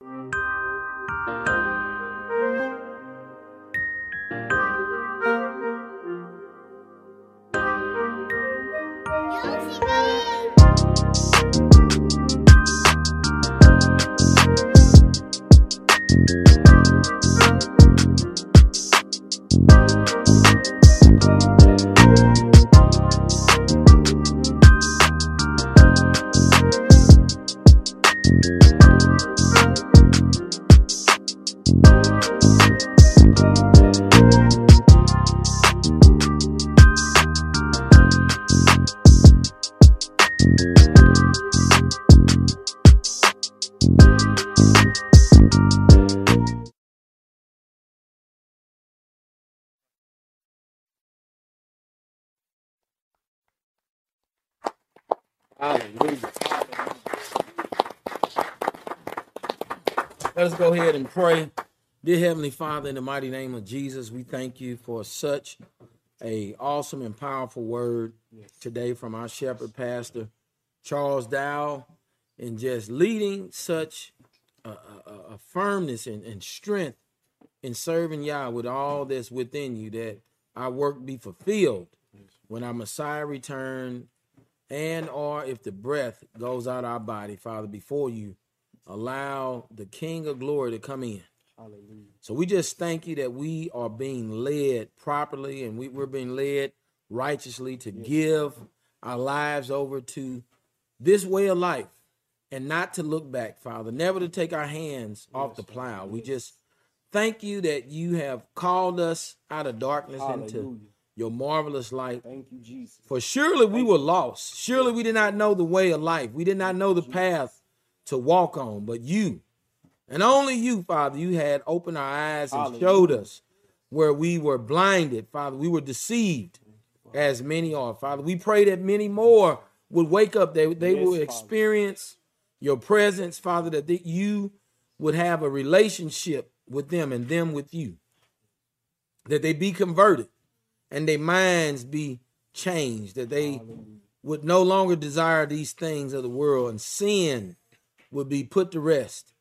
Hallelujah. Go ahead and pray. Dear Heavenly Father, in the mighty name of Jesus, we thank you for such a awesome and powerful word today from our shepherd pastor, Charles Dow, and just leading such a, a, a firmness and, and strength in serving Yah with all that's within you, that our work be fulfilled when our Messiah return and or if the breath goes out our body, Father, before you, allow the King of glory to come in. Hallelujah. So we just thank you that we are being led properly and we, we're being led righteously to give our lives over to this way of life and not to look back, Father, never to take our hands off the plow. We just thank you that you have called us out of darkness into your marvelous light. Thank you, Jesus. For surely we were lost. Surely we did not know the way of life. We did not know the path to walk on. But you, and only you, Father, you had opened our eyes and Hallelujah. showed us where we were blinded, Father. We were deceived, as many are, Father. We pray that many more would wake up. They, they Yes, will Father. experience your presence, Father, that they- you would have a relationship with them and them with you. That they be converted and their minds be changed, that they would no longer desire these things of the world, and sin would be put to rest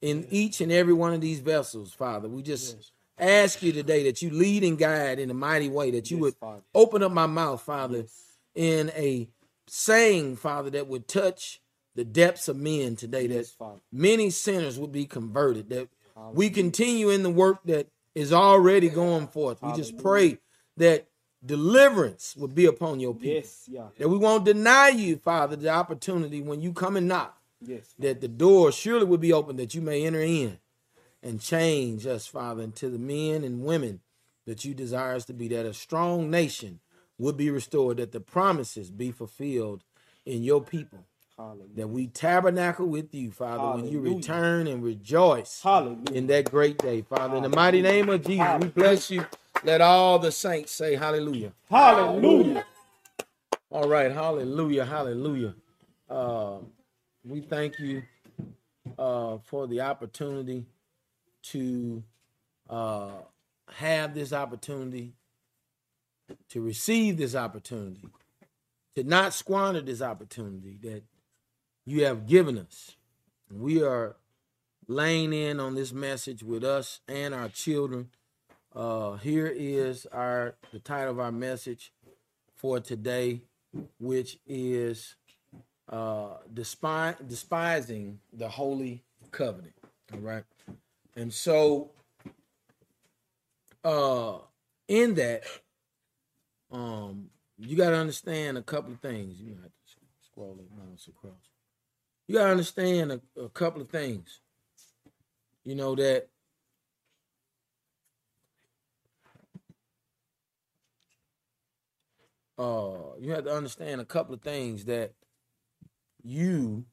in each and every one of these vessels, Father. We just ask you today that you lead and guide in a mighty way, that you Yes, would Father. open up my mouth, Father, in a saying, Father, that would touch the depths of men today, that Father. many sinners would be converted, that we continue in the work that is already going forth. We just pray that deliverance would be upon your people. Yes, yeah. That we won't deny you, Father, the opportunity when you come and knock, Yes. that the door surely will be open that you may enter in and change us, Father, into the men and women that you desire us to be, that a strong nation would be restored, that the promises be fulfilled in your people, Hallelujah. that we tabernacle with you, Father, when you return and rejoice Hallelujah. in that great day, Father. In the mighty name of Jesus, we bless you. Let all the saints say hallelujah. Hallelujah. All right, hallelujah, hallelujah. Uh, we thank you uh, for the opportunity to uh, have this opportunity, to receive this opportunity, to not squander this opportunity that you have given us. We are laying in on this message with us and our children. Uh, here is our the title of our message for today, which is uh, despising the holy covenant. All right, and so uh, in that, um, you got to understand a couple of things. You scroll mouse across. You got to understand a, a couple of things. You know that uh you have to understand a couple of things that you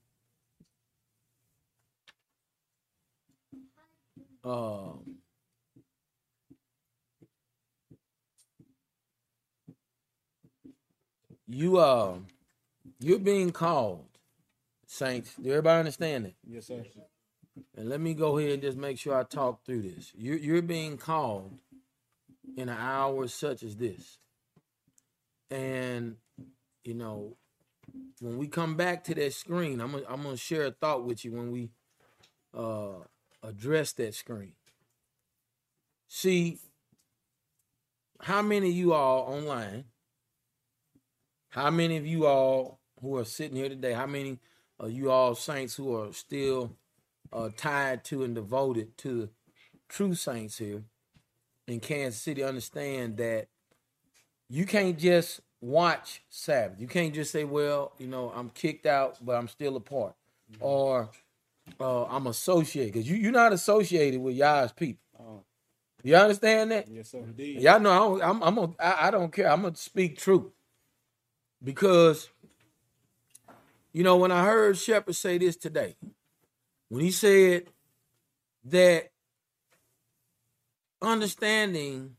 um you uh you're being called saints. Do everybody understand that Yes, sir. and let me go ahead and just make sure i talk through this. You're, you're being called in an hour such as this. And you know when we come back to that screen i'm gonna, I'm gonna share a thought with you when we uh, address that screen. See, how many of you all online? How many of you all who are sitting here today? How many of you all saints who are still uh, tied to and devoted to true saints here in Kansas City understand that you can't just watch Sabbath. You can't just say, well, you know, I'm kicked out, but I'm still a part. Mm-hmm. Or uh, I'm associated. Because you, you're not associated with y'all's people. Oh. You understand that? Yes, sir. Indeed. Y'all know I am I'm, I'm a, I, I don't care. I'm gonna speak truth because you know when I heard Shepherd say this today, when he said that understanding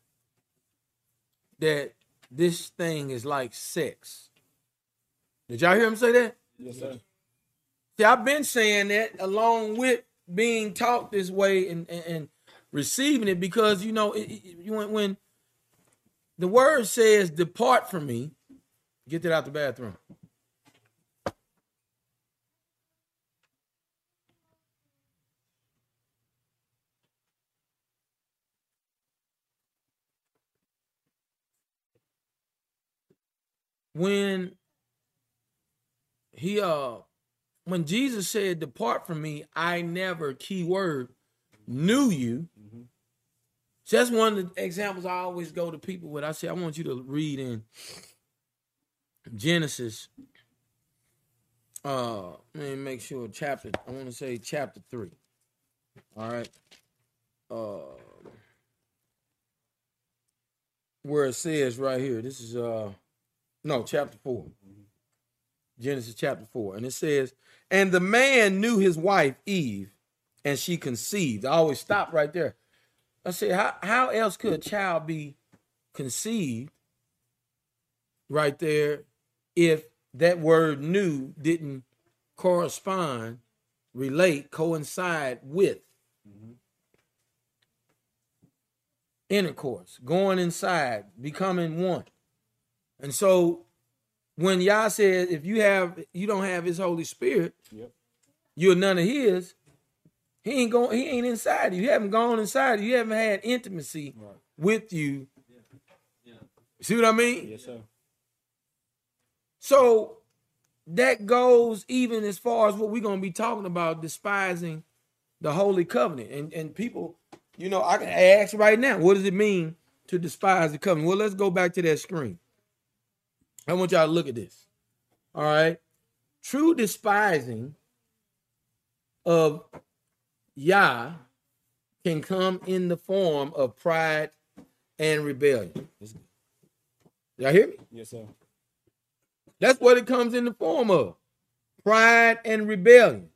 that this thing is like sex. Did y'all hear him say that? Yes, sir. See, I've been saying that along with being taught this way and, and, and receiving it because you know it, it, when, when the word says depart from me, get that out the bathroom. When he uh when Jesus said, Depart from me, I never, key word, knew you. Mm-hmm. So that's one of the examples I always go to people with. I say, I want you to read in Genesis. Uh, let me make sure chapter. I want to say chapter three. All right. Uh, where it says right here. This is uh no, chapter 4. Genesis chapter 4. And it says, And the man knew his wife Eve, and she conceived. I always stop right there. I said, how, how else could a child be conceived right there if that word knew didn't correspond, relate, coincide with mm-hmm. intercourse, going inside, becoming one. And so when Yah said, if you have you don't have his Holy Spirit, yep. you're none of his, he ain't going, he ain't inside you. You haven't gone inside you. You haven't had intimacy right. with you. Yeah. Yeah. See what I mean? Yes, sir. So that goes even as far as what we're gonna be talking about, despising the holy covenant. And and people, you know, I can ask right now, what does it mean to despise the covenant? Well, let's go back to that screen. I want y'all to look at this. All right. True despising of Yah can come in the form of pride and rebellion. Y'all hear me? Yes, sir. That's what it comes in the form of pride and rebellion.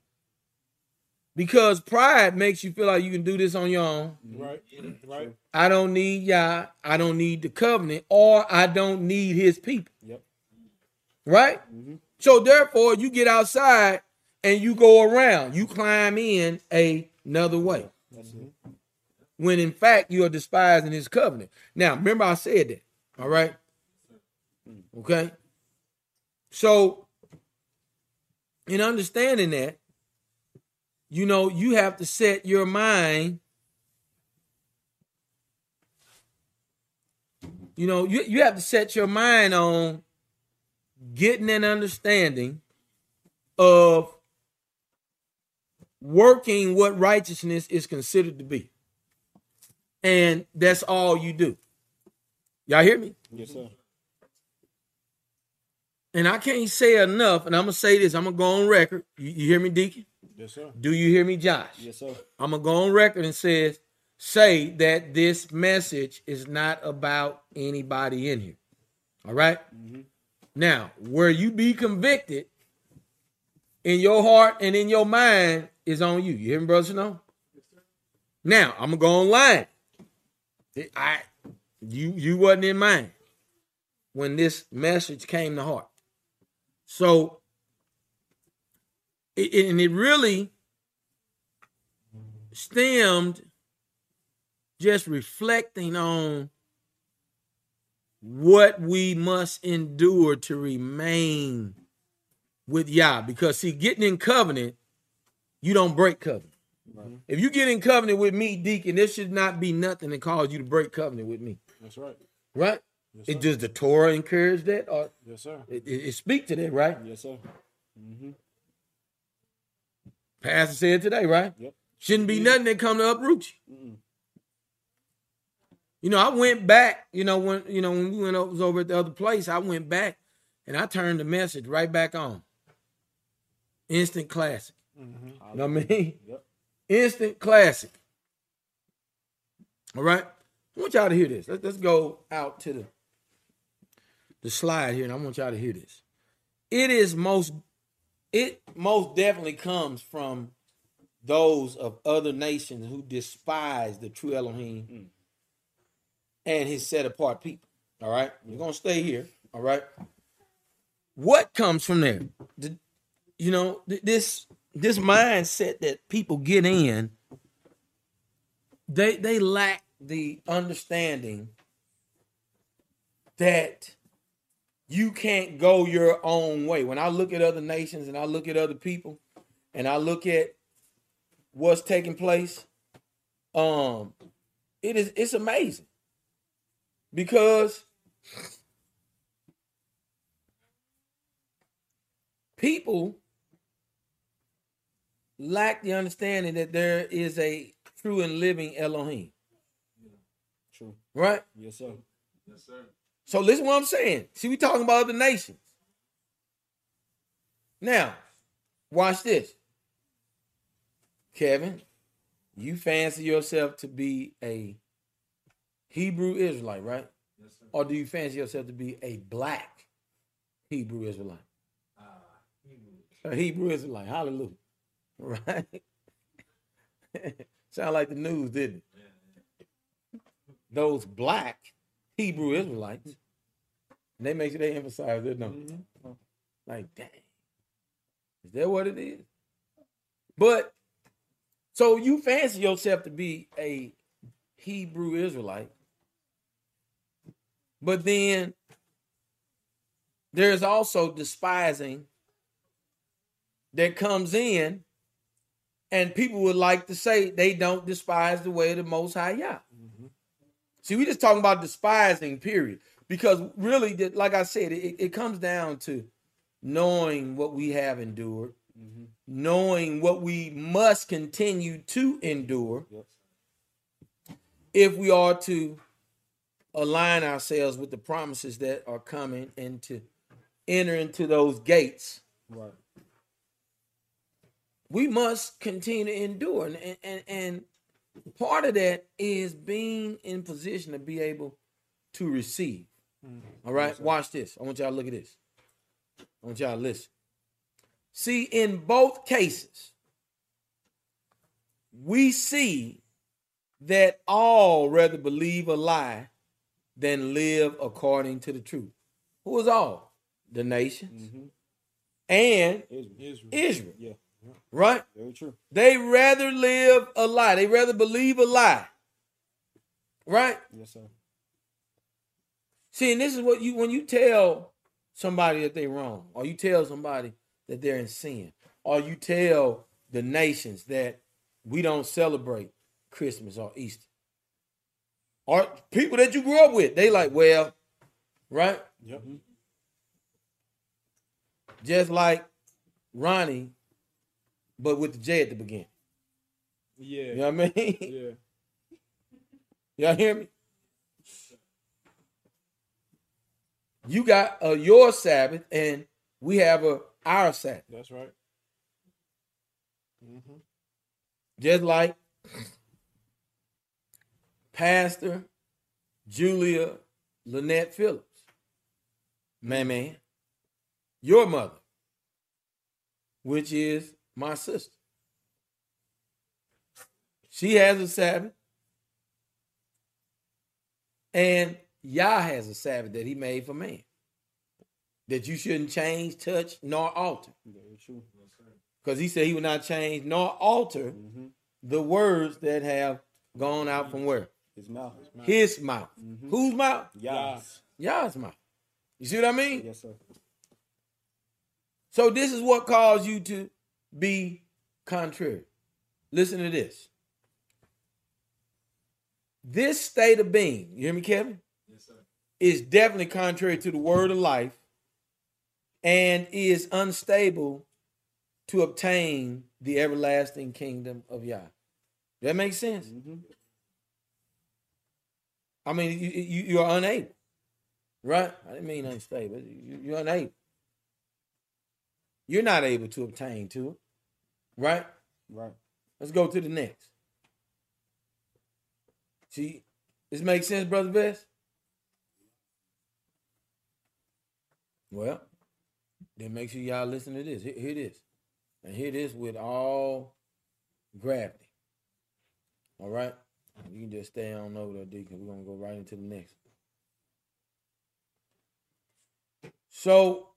Because pride makes you feel like you can do this on your own. Right, right. I don't need Yah. I don't need the covenant, or I don't need his people. Yep. Right? Mm-hmm. So therefore, you get outside and you go around. You climb in a, another way. When in fact you are despising his covenant. Now, remember I said that. All right. Okay. So, in understanding that, you know, you have to set your mind. You know, you, you have to set your mind on getting an understanding of working what righteousness is considered to be. And that's all you do. Y'all hear me? Yes, sir. And I can't say enough, and I'm gonna say this. I'm gonna go on record. You, you hear me, Deacon? Yes, sir. Do you hear me, Josh? Yes, sir. I'm gonna go on record and says say that this message is not about anybody in here. All right? mm-hmm. Now, where you be convicted in your heart and in your mind is on you. You hear me, brother? No. Now, I'm gonna go online. I you you wasn't in mind when this message came to heart. So it, and it really stemmed just reflecting on what we must endure to remain with Yah. Because see, getting in covenant, you don't break covenant. Right. If you get in covenant with me, Deacon, this should not be nothing that cause you to break covenant with me. That's right. Right? Yes, It does the Torah encourage that, or Yes, sir. it, it, it speak to that, right? Yes, sir. Mm-hmm. Pastor said today, right? Yep. Shouldn't be nothing that come to uproot you. Mm-mm. You know, I went back. You know, when you know when we went over, over at the other place, I went back and I turned the message right back on. Instant classic. Mm-hmm. You know what I mean? Yep. Instant classic. All right. I want y'all to hear this. Let's, let's go out to the the slide here, and I want y'all to hear this. It is most it most definitely comes from those of other nations who despise the true Elohim Mm. and his set apart people. All right. We're gonna stay here. All right. What comes from there? The- you know, th- this this mindset that people get in, they they lack the understanding that you can't go your own way. When I look at other nations and I look at other people and I look at what's taking place, um, it is it's amazing because people lack the understanding that there is a true and living Elohim, Yeah. True. right? Yes, sir. Yes, sir. So listen what I'm saying. See, we talking about other nations. Now, watch this. Kevin, you fancy yourself to be a Hebrew Israelite, right? Yes, sir. Or do you fancy yourself to be a black Hebrew Israelite? Ah, Hebrew. A Hebrew Israelite. Hallelujah. Right? Sound like the news, didn't it? Yeah, Those black Hebrew Israelites. And they make sure they emphasize it, no. Mm-hmm. Like, dang. Is that what it is? But so you fancy yourself to be a Hebrew Israelite, but then there's also despising that comes in, and people would like to say they don't despise the way of the Most High Yah. Mm-hmm. See, we just talking about despising, period. Because really, like I said, it, it comes down to knowing what we have endured, Mm-hmm. knowing what we must continue to endure Yep. if we are to align ourselves with the promises that are coming and to enter into those gates. Right. We must continue to endure. And, and, and, and part of that is being in position to be able to receive. All right, watch this. I want y'all to look at this. I want y'all to listen. See, in both cases, we see that all rather believe a lie than live according to the truth. Who is all? The nations Mm-hmm. and Israel. Israel. Israel, Yeah. Right? Very true. They rather live a lie. They rather believe a lie. Right? Yes, sir. See, and this is what you when you tell somebody that they're wrong, or you tell somebody that they're in sin, or you tell the nations that we don't celebrate Christmas or Easter. Or people that you grew up with, they like, well, right? Yep. Just like Ronnie, but with the J at the beginning. Yeah. You know what I mean? Yeah. Y'all hear me? You got a your Sabbath, and we have a our Sabbath. That's right. Mm-hmm. Just like Pastor Julia Lynette Phillips. Man, man. Your mother, which is my sister. She has a Sabbath. And Yah has a Sabbath that he made for man. That you shouldn't change, touch, nor alter. Very true. Yes, sir. Because he said he would not change nor alter Mm-hmm. the words that have gone out from where? His mouth. His mouth. Mhm. Whose mouth? Yas. Yah's mouth. You see what I mean? Yes, sir. So this is what caused you to be contrary. listen to this. This state of being, you hear me, Kevin, Yes, sir. is definitely contrary to the word of life and is unstable to obtain the everlasting kingdom of Yah. That makes sense? Mm-hmm. I mean, you, you, you are unable, right? I didn't mean unstable. You, you're unable. You're not able to obtain to it, right? Right. Let's go to the next. See, this makes sense, Brother Best? Well, then make sure y'all listen to this. Here, here it is. And hear this with all gravity. All right? You can just stay on over there, Deacon. We're going to go right into the next. So,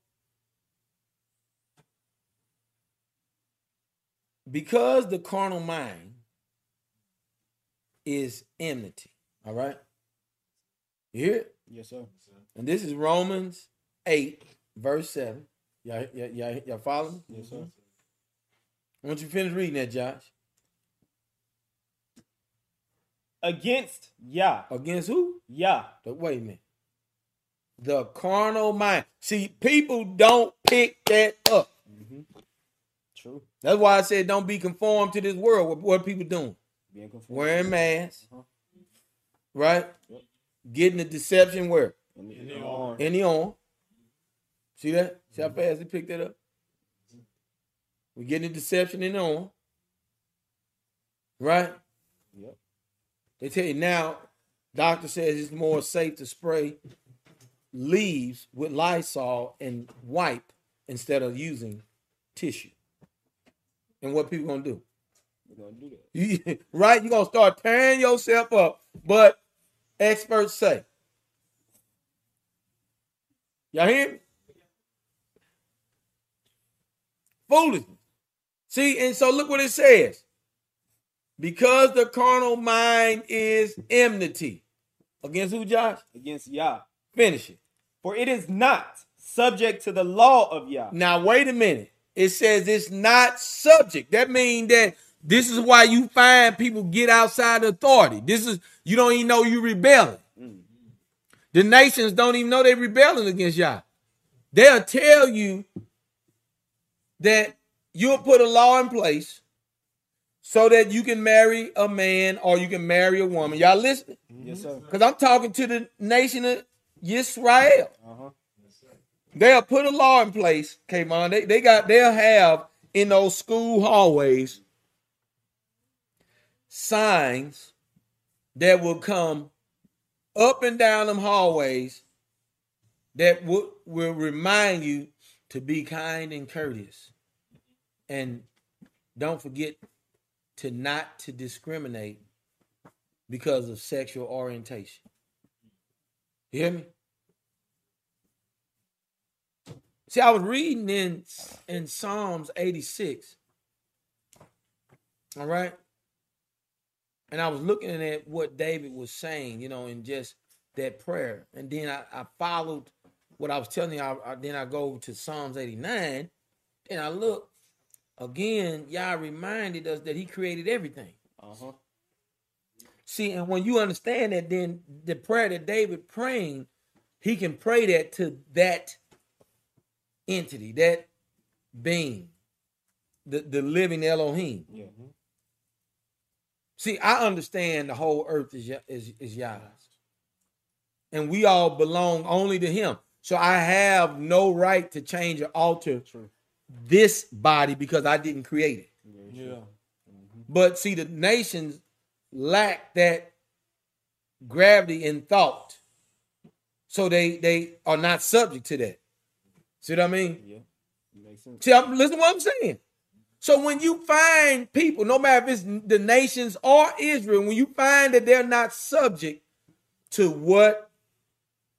because the carnal mind is enmity, all right? You hear it? Yes, sir. And this is Romans 8, verse 7. Y'all, y'all, y'all, y'all follow me? Yes, sir. Mm-hmm. Once you finish reading that, Josh. Against Yah. Against who? Yah. The, wait a minute. The carnal mind. See, people don't pick that up. Mm-hmm. True. That's why I said don't be conformed to this world. What, what are people doing? Being conformed. Wearing masks, Uh-huh. right? Yep. Getting the deception where? In the, In in the the arm. arm. In the arm. See that? See how fast he picked that up? We're getting the deception in the arm. Right? Yep. They tell you now, doctor says it's more safe to spray leaves with Lysol and wipe instead of using tissue. And what people gonna do? You're gonna do that. You, right? You're gonna start tearing yourself up. But experts say, y'all hear me? Foolishness. See, and so look what it says. Because the carnal mind is enmity. Against who, Josh? Against Yah. Finish it. For it is not subject to the law of Yah. Now, wait a minute. It says it's not subject. That means that this is why you find people get outside authority. This is you don't even know you rebelling. The nations don't even know they're rebelling against y'all. They'll tell you that you'll put a law in place so that you can marry a man or you can marry a woman. Y'all listening? Yes, sir. Because I'm talking to the nation of Israel. Uh-huh. They'll put a law in place, Kmon. They they got they'll have in those school hallways signs that will come up and down them hallways that will, will remind you to be kind and courteous. And don't forget to not to discriminate because of sexual orientation. You hear me? See, I was reading in in Psalms 86. All right. And I was looking at what David was saying, you know, in just that prayer. And then I, I followed what I was telling you. I, I- then I go to Psalms 89. And I look again, Yah reminded us that he created everything. Uh-huh. See, and when you understand that, then the prayer that David praying, he can pray that to that entity, that being, the, the living Elohim. Yeah. See, I understand the whole earth is, Ya- is, is Yah's. And we all belong only to him. So I have no right to change or alter True. this body because I didn't create it. Very Yeah. true. Mm-hmm. But see, the nations lack that gravity in thought. So they they are not subject to that. See what I mean? Yeah. Makes sense. See, I'm, listen to what I'm saying. So when you find people, no matter if it's the nations or Israel, when you find that they're not subject to what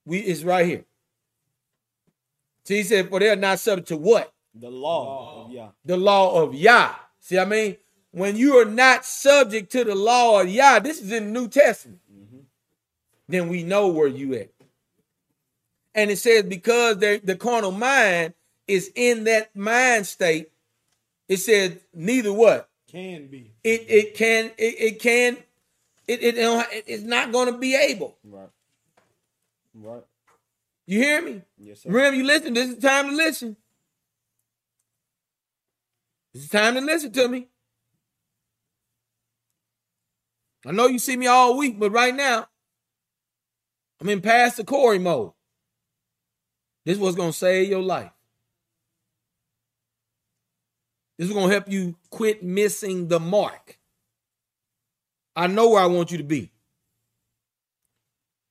we is right here. See, he said, for they're not subject to what? The law of Yah. the law of Yah. See, what I mean, when you are not subject to the law of Yah, this is in the New Testament. Mm-hmm. Then we know where you at. And it says because the carnal mind is in that mind state, it says neither what Can be. it it can it, it can it, it it's not going to be able. Right. Right. You hear me? Yes, sir. Remember, you listen. This is time to listen. This is time to listen to me. I know you see me all week, but right now, I'm in Pastor Corey mode. This is what's gonna save your life. This is gonna help you quit missing the mark. I know where I want you to be.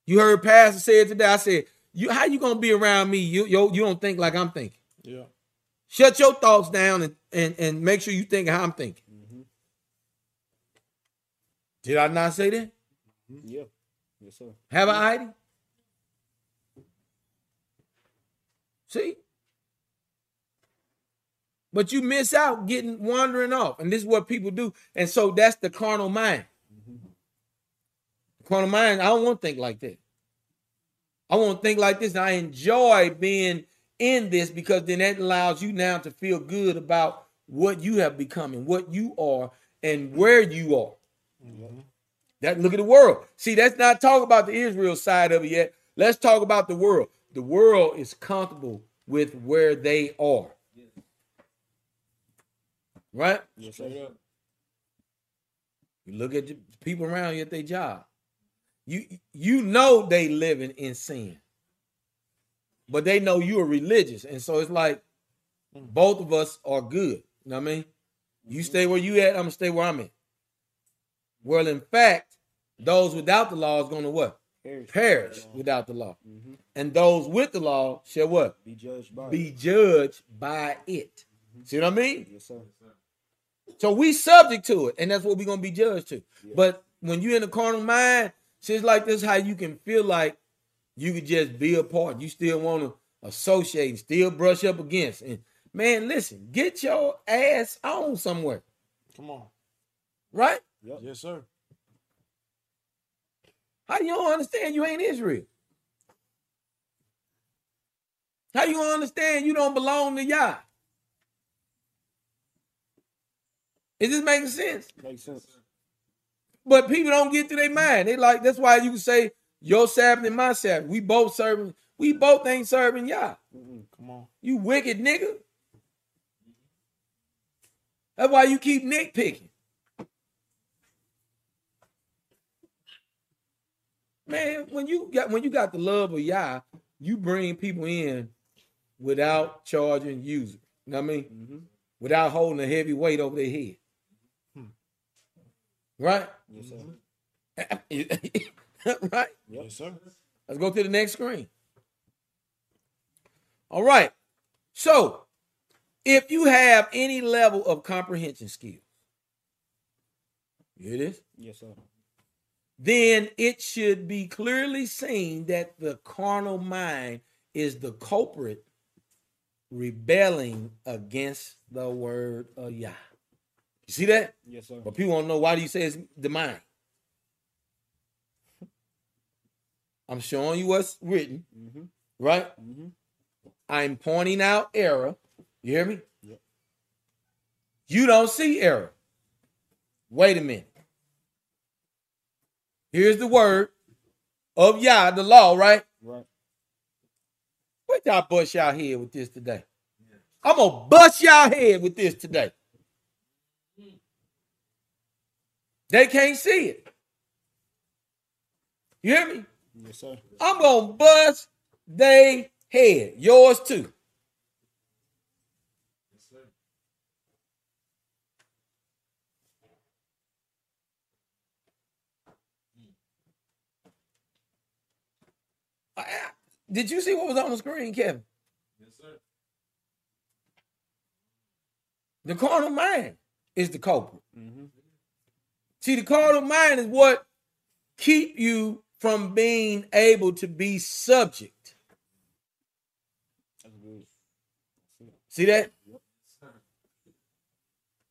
You heard Pastor say it today. I said, "You how you gonna be around me? You you, you don't think like I'm thinking. Yeah. Shut your thoughts down and and, and make sure you think how I'm thinking." Mm-hmm. Did I not say that? Mm-hmm. Yeah. Yes, sir. Have I ID? See? But you miss out getting wandering off. And this is what people do. And so that's the carnal mind. Carnal mind, I don't want to think like that. I want to think like this. And I enjoy being in this because then that allows you now to feel good about what you have become and what you are and where you are. That look at the world. See, that's not talk about the Israel side of it yet. Let's talk about the world. The world is comfortable with where they are. Right? Yes, sir. You look at the people around you at their job. You you know they living in sin. But they know you are religious. And so it's like mm. both of us are good. You know what I mean? You mm-hmm. stay where you at, I'm gonna stay where I'm at. Well, in fact, those without the law is gonna what? Perish. Perish without the law. Mhm. And those with the law shall what? Be judged by. Be judged by it. See what I mean? Yes, sir. So we subject to it, and that's what we're gonna be judged to. Yeah. But when you're in the carnal mind, shit's like this, how you can feel like you could just be a part. You still want to associate, and still brush up against. And man, listen, get your ass on somewhere, Come on. right? Yep. Yes, sir. How you don't understand you ain't Israel? How you understand you don't belong to Yah? Is this making sense? Makes sense. But people don't get to their mind. They like that's why you can say your Sabbath and my Sabbath. We both serving. We both ain't serving Yah. Mm-mm. Come on. You wicked nigga. That's why you keep nitpicking. Man, when you got when you got the love of Yah, you bring people in without charging user. You know what I mean? Mhm. Without holding a heavy weight over their head. Right? Yes, sir. right? Yes, sir. Let's go to the next screen. All right. So, if you have any level of comprehension skills, you hear this? Yes, sir. Then it should be clearly seen that the carnal mind is the culprit rebelling against the word of Yah. You see that? Yes, sir. But people want to know why do you say it's the mind? I'm showing you what's written, Mm-hmm. right? Mm-hmm. I'm pointing out error. You hear me? Yep. You don't see error. Wait a minute. Here's the word of Yah, the law, right? Right. What y'all bust y'all head with this today? I'm gonna bust y'all head with this today. They can't see it. You hear me? Yes, sir. I'm gonna bust they head. Yours too. Yes, sir. I- I- Did you see what was on the screen, Kevin? Yes, sir. The carnal mind is the culprit. Mm-hmm. See, the carnal mind is what keep you from being able to be subject. See that?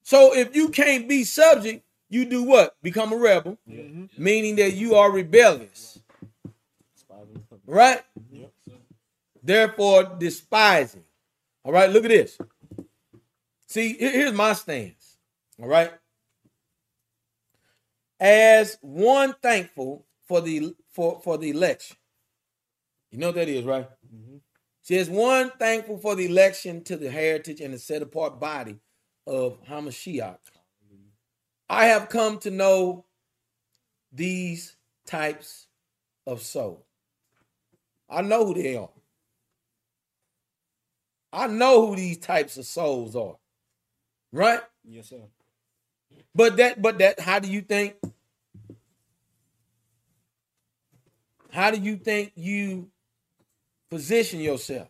So if you can't be subject, you do what? Become a rebel, Mm-hmm. meaning that you are rebellious, Spies in the right? Yep. Therefore, despising. All right, look at this. See, here's my stance. All right. as one thankful for the for for the election. You know what that is, right? Mhm. Says one thankful for the election to the heritage and the set apart body of Hamashiach. I have come to know these types of soul. I know who they are. I know who these types of souls are. Right? Yes, sir. But that, but that, how do you think? How do you think you position yourself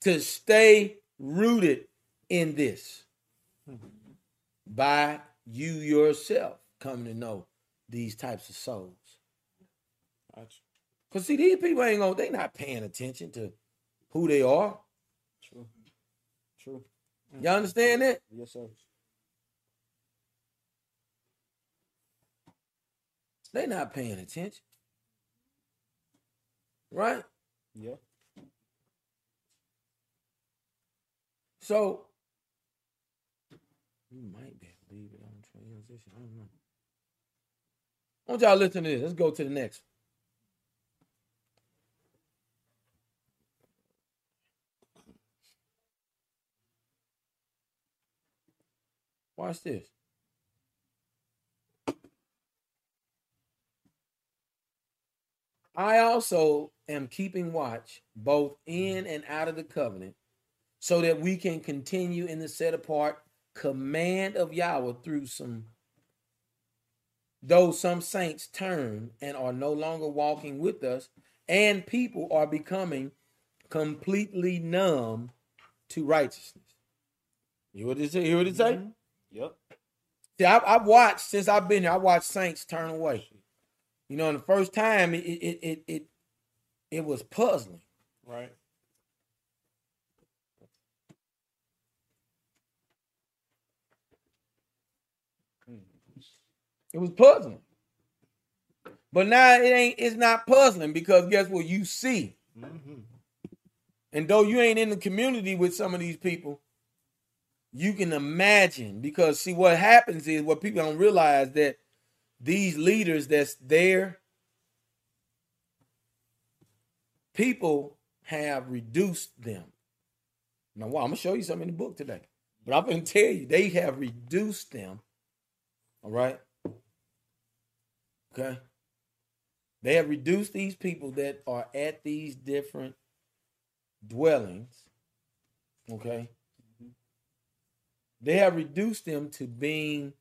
to stay rooted in this? By you yourself coming to know these types of souls. Gotcha. Cause see, these people ain't gonna, they not paying attention to who they are. True. True. Mm. Y'all understand that? Yes, sir. They not paying attention. Right? Yeah. So you might be able to leave it on transition. I don't know. I want y'all to listen to this. Let's go to the next. Watch this. I also am keeping watch both in mm-hmm. and out of the covenant so that we can continue in the set apart command of Yahweh through some though some saints turn and are no longer walking with us and people are becoming completely numb to righteousness. You what it say? You what it say? Mm-hmm. Yep. See, I, I've watched since I've been here. I watched saints turn away. You know, and the first time it it it it, it was puzzling. Right. It was puzzling. But now it ain't it's not puzzling because guess what? You see. Mm-hmm. And though you ain't in the community with some of these people, you can imagine because see what happens is what people don't realize that these leaders that's there, people have reduced them. Now, well, I'm gonna show you something in the book today, but I'm gonna tell you they have reduced them. All right. Okay. They have reduced these people that are at these different dwellings. Okay. They have reduced them to being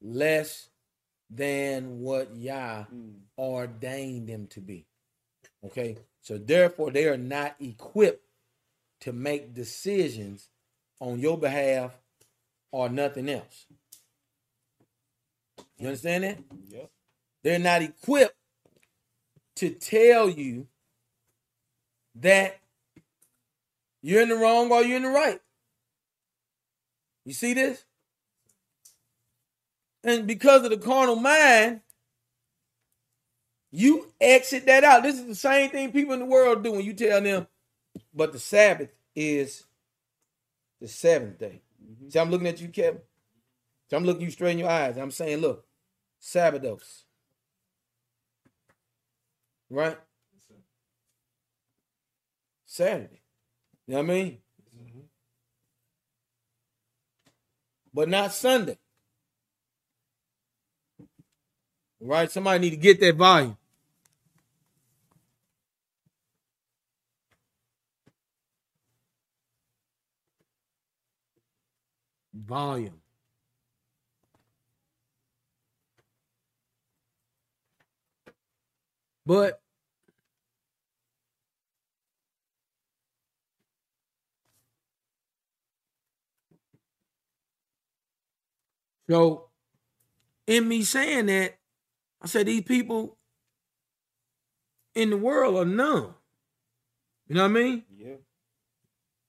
less than what Yah Mm. ordained them to be. Okay. So therefore, they are not equipped to make decisions on your behalf or nothing else. You understand that? Yep. They're not equipped to tell you that you're in the wrong or you're in the right. You see this? And because of the carnal mind, you exit that out. This is the same thing people in the world do when you tell them, but the Sabbath is the seventh day. Mhm. See, I'm looking at you, Kevin. So I'm looking you straight in your eyes. I'm saying, look, Sabbathos. Right? Saturday. You know what I mean? But not Sunday. Right? Somebody need to get that volume. Volume. But so in me saying that, I said these people in the world are numb. You know what I mean? Yeah.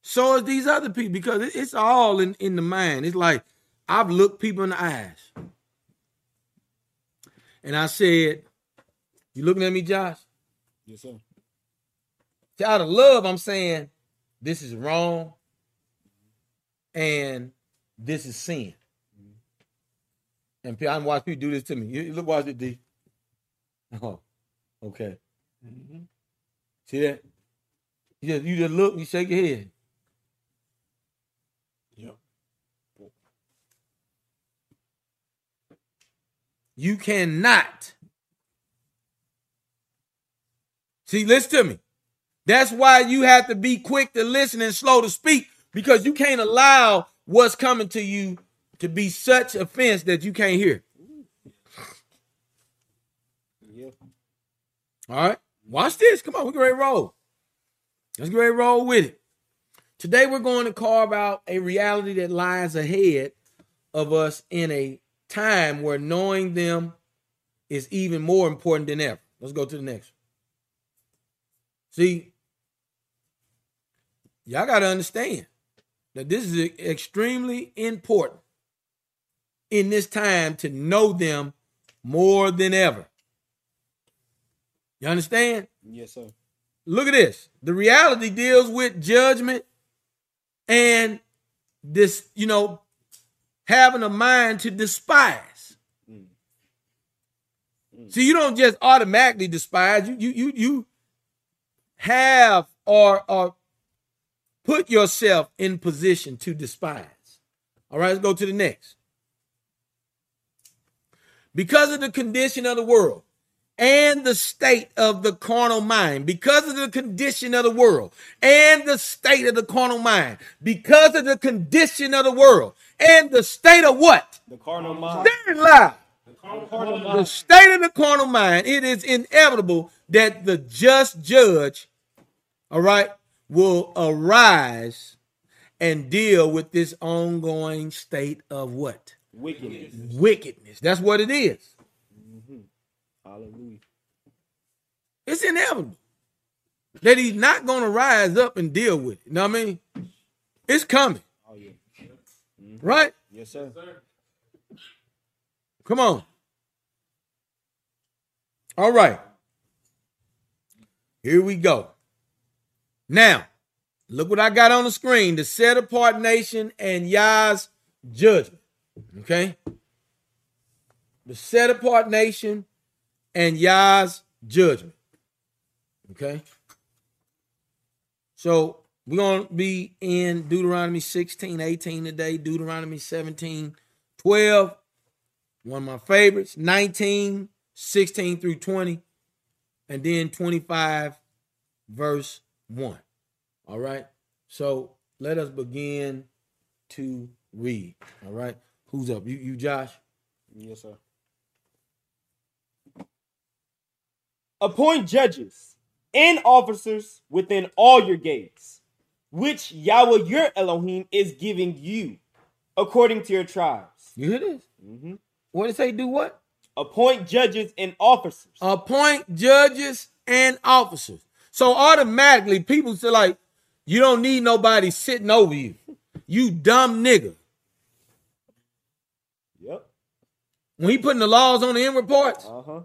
So is these other people because it's all in, in the mind. It's like I've looked people in the eyes. And I said, You looking at me, Josh? Yes, sir. Out of love, I'm saying this is wrong and this is sin. And I watch people do this to me. You, look, watch it, D. Oh, okay. Mm-hmm. See that? You just, you just look, you shake your head. Yep. You cannot. See, listen to me. That's why you have to be quick to listen and slow to speak because you can't allow what's coming to you to be such offense that you can't hear. Yeah. All right. Watch this. Come on, we're ready to roll. Let's get ready to roll with it. Today we're going to carve out a reality that lies ahead of us in a time where knowing them is even more important than ever. Let's go to the next. See, y'all got to understand that this is extremely important in this time to know them more than ever. You understand? Yes, sir. Look at this. The reality deals with judgment and this, you know, having a mind to despise. Mm. Mm. See, you don't just automatically despise. You you you you have or or put yourself in position to despise. All right, let's go to the next. Because of the condition of the world, and the state of the carnal mind, because of the condition of the world, and the state of the carnal mind, because of the condition of the world, and the state of what? The carnal mind. Very loud. Carnal The mind. state of the carnal mind, it is inevitable that the just judge, all right, will arise and deal with this ongoing state of what? Wickedness. Wickedness. That's what it is. Mm-hmm. Hallelujah. It's inevitable that he's not going to rise up and deal with it. You know what I mean? It's coming, Oh yeah. Mm-hmm. right? Yes, sir. Come on. All right. Here we go. Now, look what I got on the screen the set apart nation and Yah's judgment. Okay? The set apart nation and Yah's judgment. Okay? So we're going to be in Deuteronomy 16, 18 today, Deuteronomy 17, 12, one of my favorites, 19, 16 through 20, and then 25, verse 1. All right. So let us begin to read. All right. Who's up? You, you Josh? Yes, sir. Appoint judges and officers within all your gates, which Yahweh your Elohim is giving you, according to your tribes. You hear this? Mm-hmm. What did it say? Do what? Appoint judges and officers. Appoint judges and officers. So automatically people say like, you don't need nobody sitting over you. You dumb nigga. Yep. When he putting the laws on the end reports, Uh huh.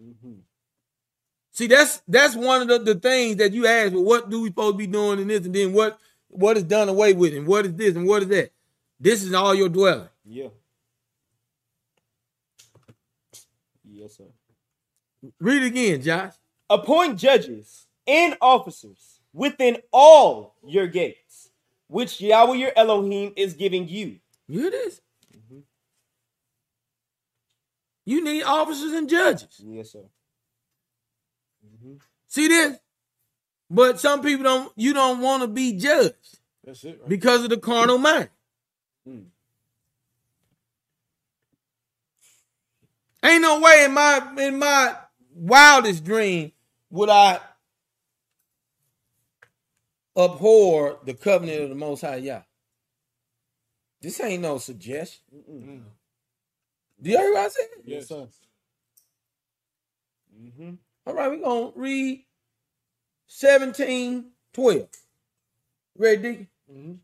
Mm-hmm. See, that's that's one of the, the things that you ask, well, what do we supposed to be doing in this? And then what what is done away with, and what is this and what is that? This is all your dwelling. Yeah. Yes, sir. Read again, Josh. Appoint judges and officers within all your gates, which Yahweh your Elohim is giving you. You this? You need officers and judges. Yes, sir. See this? But some people don't you don't want to be judged That's it. Right? because of the carnal mind. Mm. Ain't no way in my in my wildest dream would I abhor the covenant of the Most High Yah. This ain't no suggestion. Mm. Do you hear what I said? Yes, sir. Mm-hmm. All right, we're gonna read 17, 12. Ready, Deacon? Mhm.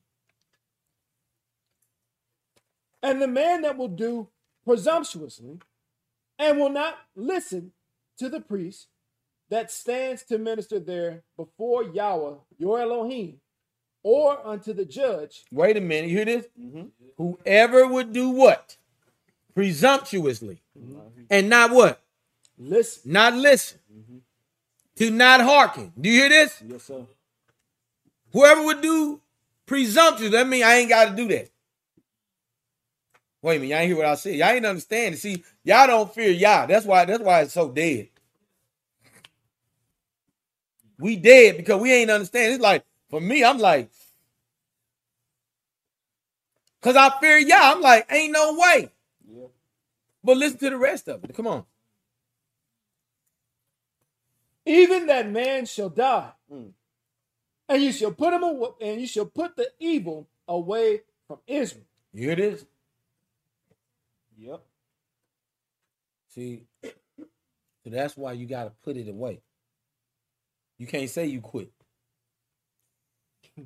And the man that will do presumptuously and will not listen to the priest that stands to minister there before Yahweh, your Elohim, or unto the judge, Wait a minute. You hear this? Mm-hmm. Whoever would do what? Presumptuously, mm-hmm. and not what? Listen. Not listen. Mm-hmm. To not hearken. Do you hear this? Yes, sir. Whoever would do presumptuous, that mean I ain't got to do that. Wait a minute, y'all ain't hear what I said. Y'all ain't understand it. See, y'all don't fear Yah. That's why. That's why it's so dead. We dead because we ain't understand. It's like for me, I'm like, cause I fear Yah. I'm like, ain't no way. Yeah. But listen to the rest of it. Come on. Even that man shall die, Mm. and you shall put him away, and you shall put the evil away from Israel. Here it is. Yep. See, so that's why you got to put it away. You can't say you quit.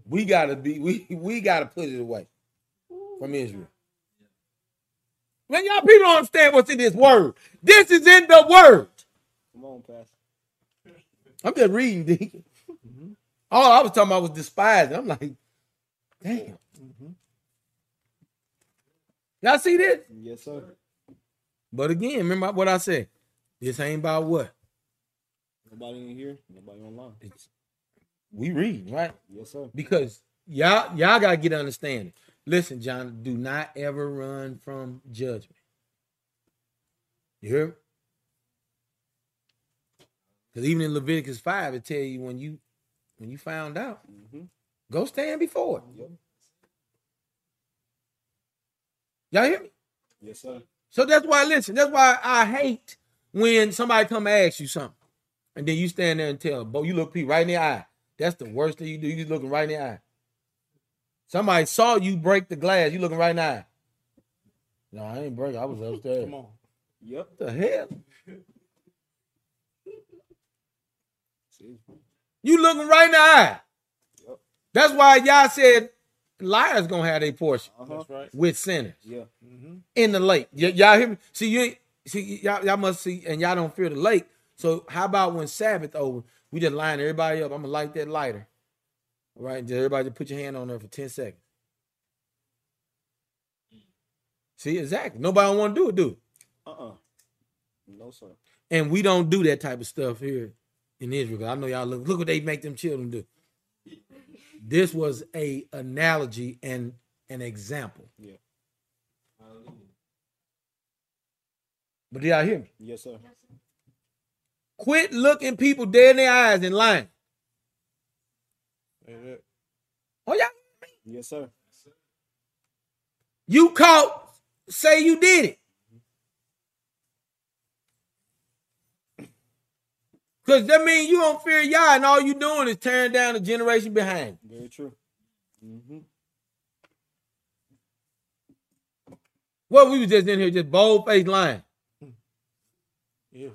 We gotta be we we gotta put it away from Israel. Man, y'all people don't understand what's in this word. This is in the word. Come on, Pastor. I'm just reading, Deacon. Mm-hmm. All I was talking about was despising. I'm like, damn. Mm-hmm. Y'all see this? Yes, sir. But again, remember what I said. This ain't about what Nobody in here. Nobody online. it's, we read, right? Yes, sir. because y'all y'all gotta get understanding. Listen, John, do not ever run from judgment. You hear? me? Because even in Leviticus five, it tell you when you when you found out, Mhm. go stand before it. Yep. Y'all hear me? Yes, sir. So that's why listen. That's why I hate when somebody come ask you something, and then you stand there and tell, them, "Bo, you look people right in the eye." That's the worst thing you do. You just looking right in the eye. Somebody saw you break the glass. You looking right now. No, I ain't break. I was upstairs. Come on. Yep. What the hell? You looking right now. Yep. That's why y'all said liars gonna have their portion Uh-huh. That's right. with sinners Yeah. in the lake. Y- y'all hear me? See, you see y'all, y'all must see, and y'all don't fear the lake. So how about when Sabbath over, we just line everybody up. I'm gonna light that lighter. All right, just everybody just put your hand on there for 10 seconds. See, exactly. Nobody want to do it, do it. Uh-uh. No, sir. And we don't do that type of stuff here in Israel. I know y'all look look what they make them children do. This was a analogy and an example. Hallelujah. But do y'all hear me? Yes, sir. Quit looking people dead in their eyes and lying. Oh yeah, Yes, sir. you caught. Say you did it. Cause that means you don't fear Yah, and all you doing is tearing down the generation behind. Very true. Mm-hmm. Well, we was just in here just bold faced lying. If.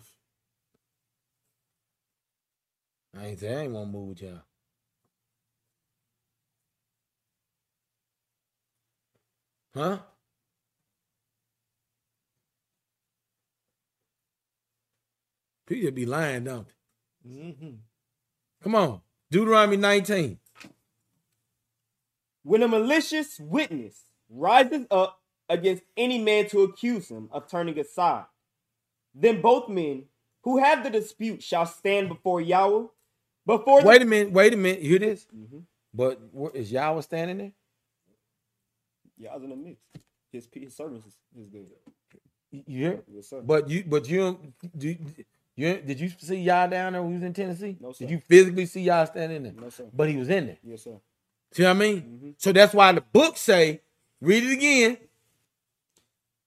I ain't say I ain't want to move with y'all. Huh? People be lying, don't they? Mm-hmm. Come on. Deuteronomy 19. When a malicious witness rises up against any man to accuse him of turning aside, then both men who have the dispute shall stand before Yahweh. Before the Wait a minute. Wait a minute. You hear this? Mhm. But is Yahweh standing there? Yahweh's in the mix. His his servants is, is there. You you hear? Yes, sir. But you, but you, do, you, did you see Yah down there when he was in Tennessee? No, sir. Did you physically see Yah standing there? no, sir. But he was in there. Yes, sir. See what I mean? Mhm. So that's why the book say, read it again.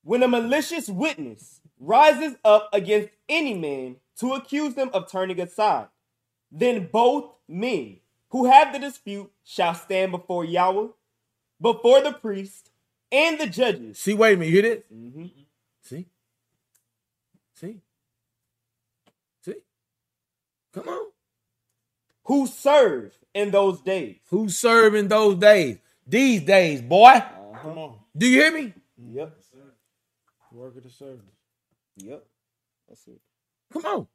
When a malicious witness rises up against any man to accuse them of turning aside, then both men who have the dispute shall stand before Yahweh, before the priest and the judges. See, wait a minute. You hear this? Mm-hmm. See? See? See? Come on. Who serve in those days. Who serve in those days? These days, boy. Come on. Do you hear me? Yep. Work of the service. Yep. That's it. Come on.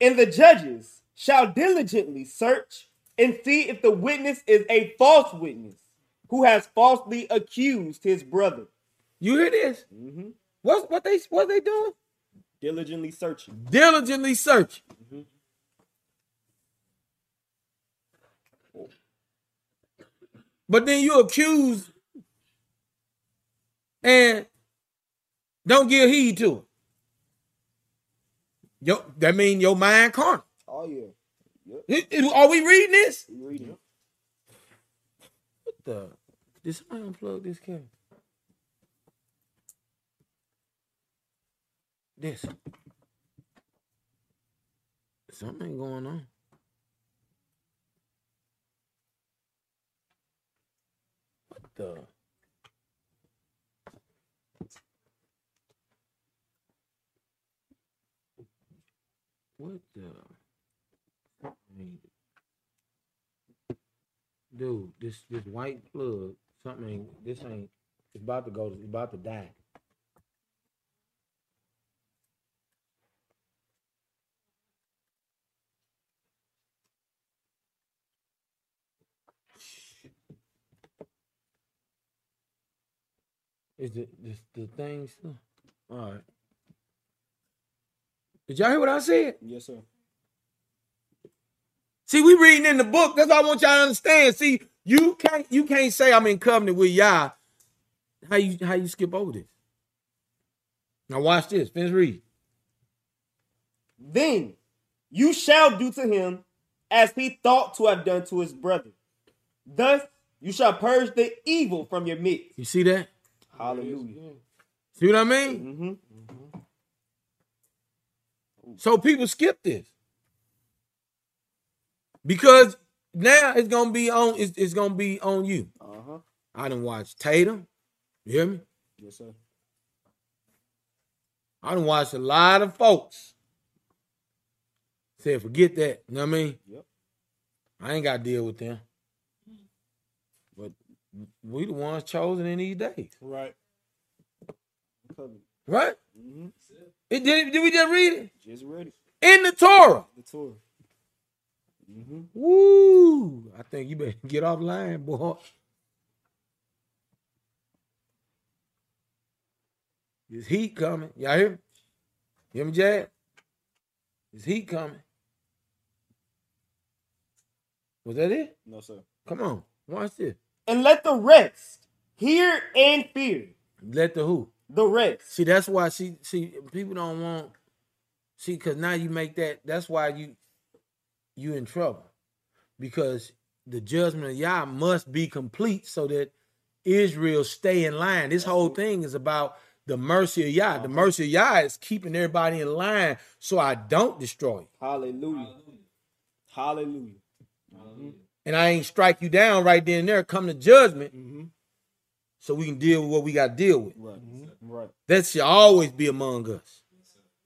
And the judges shall diligently search and see if the witness is a false witness who has falsely accused his brother. You hear this? Mm-hmm. What what they what they doing? Diligently searching. Diligently search. But then you accuse and don't give heed to it. Yo, that mean your mind carnal. Oh yeah. It- it- Are we reading this? Reading? What the? Did somebody unplug this camera? This. Something going on. What the? What the? Dude, this this white plug, something ain't this ain't it's about to go it's about to die. Is the the thing still? All right. Did y'all hear what I said? Yes, sir. See, we reading in the book. That's what I want y'all to understand. See, you can't you can't say I'm in covenant with Yah. How you how you skip over this? Now watch this. Finish read. Then you shall do to him as he thought to have done to his brother. Thus you shall purge the evil from your midst. You see that? Hallelujah. See what I mean? Mm-hmm. So people skip this because now it's gonna be on. It's, it's gonna be on you. Uh-huh. I done watch Tatum. You hear me? Yes, sir. I done watched a lot of folks. Said forget that. You know what I mean? Yep. I ain't got to deal with them. But we the ones chosen in these days, Right. Right? Mm-hmm. It did. Did we just read it Just ready. in the Torah? The tour. Mm-hmm. Woo! I think you better get offline, boy. There's heat coming. Y'all hear me? You hear me, Jad? There's heat coming. Was that it? No, sir. Come on, watch this. And let the rest hear and fear. Let the who? The rest. See, that's why see see people don't want see because now you make that. That's why you you in trouble because the judgment of Yah must be complete so that Israel stay in line. This whole thing is about the mercy of Yah. The mercy of Yah is keeping everybody in line so I don't destroy you. Hallelujah. Hallelujah. And I ain't strike you down right then and there. Come to judgment Mm-hmm. so we can deal with what we got to deal with. Right. Right. That should always be among us.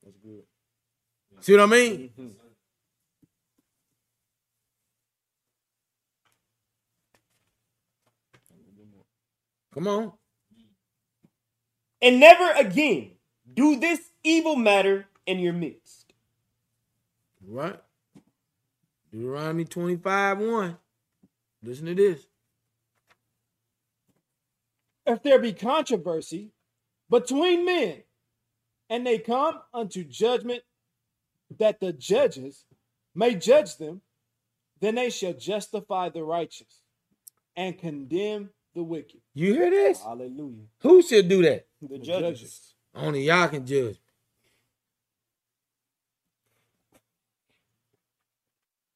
That's good. See what I mean? Mhm. Come on. And never again do this evil matter in your midst. Right? Deuteronomy 25 1. Listen to this. If there be controversy between men, and they come unto judgment, that the judges may judge them, then they shall justify the righteous and condemn the wicked. You hear this? Hallelujah. Who should do that? The The judges. Only y'all can judge.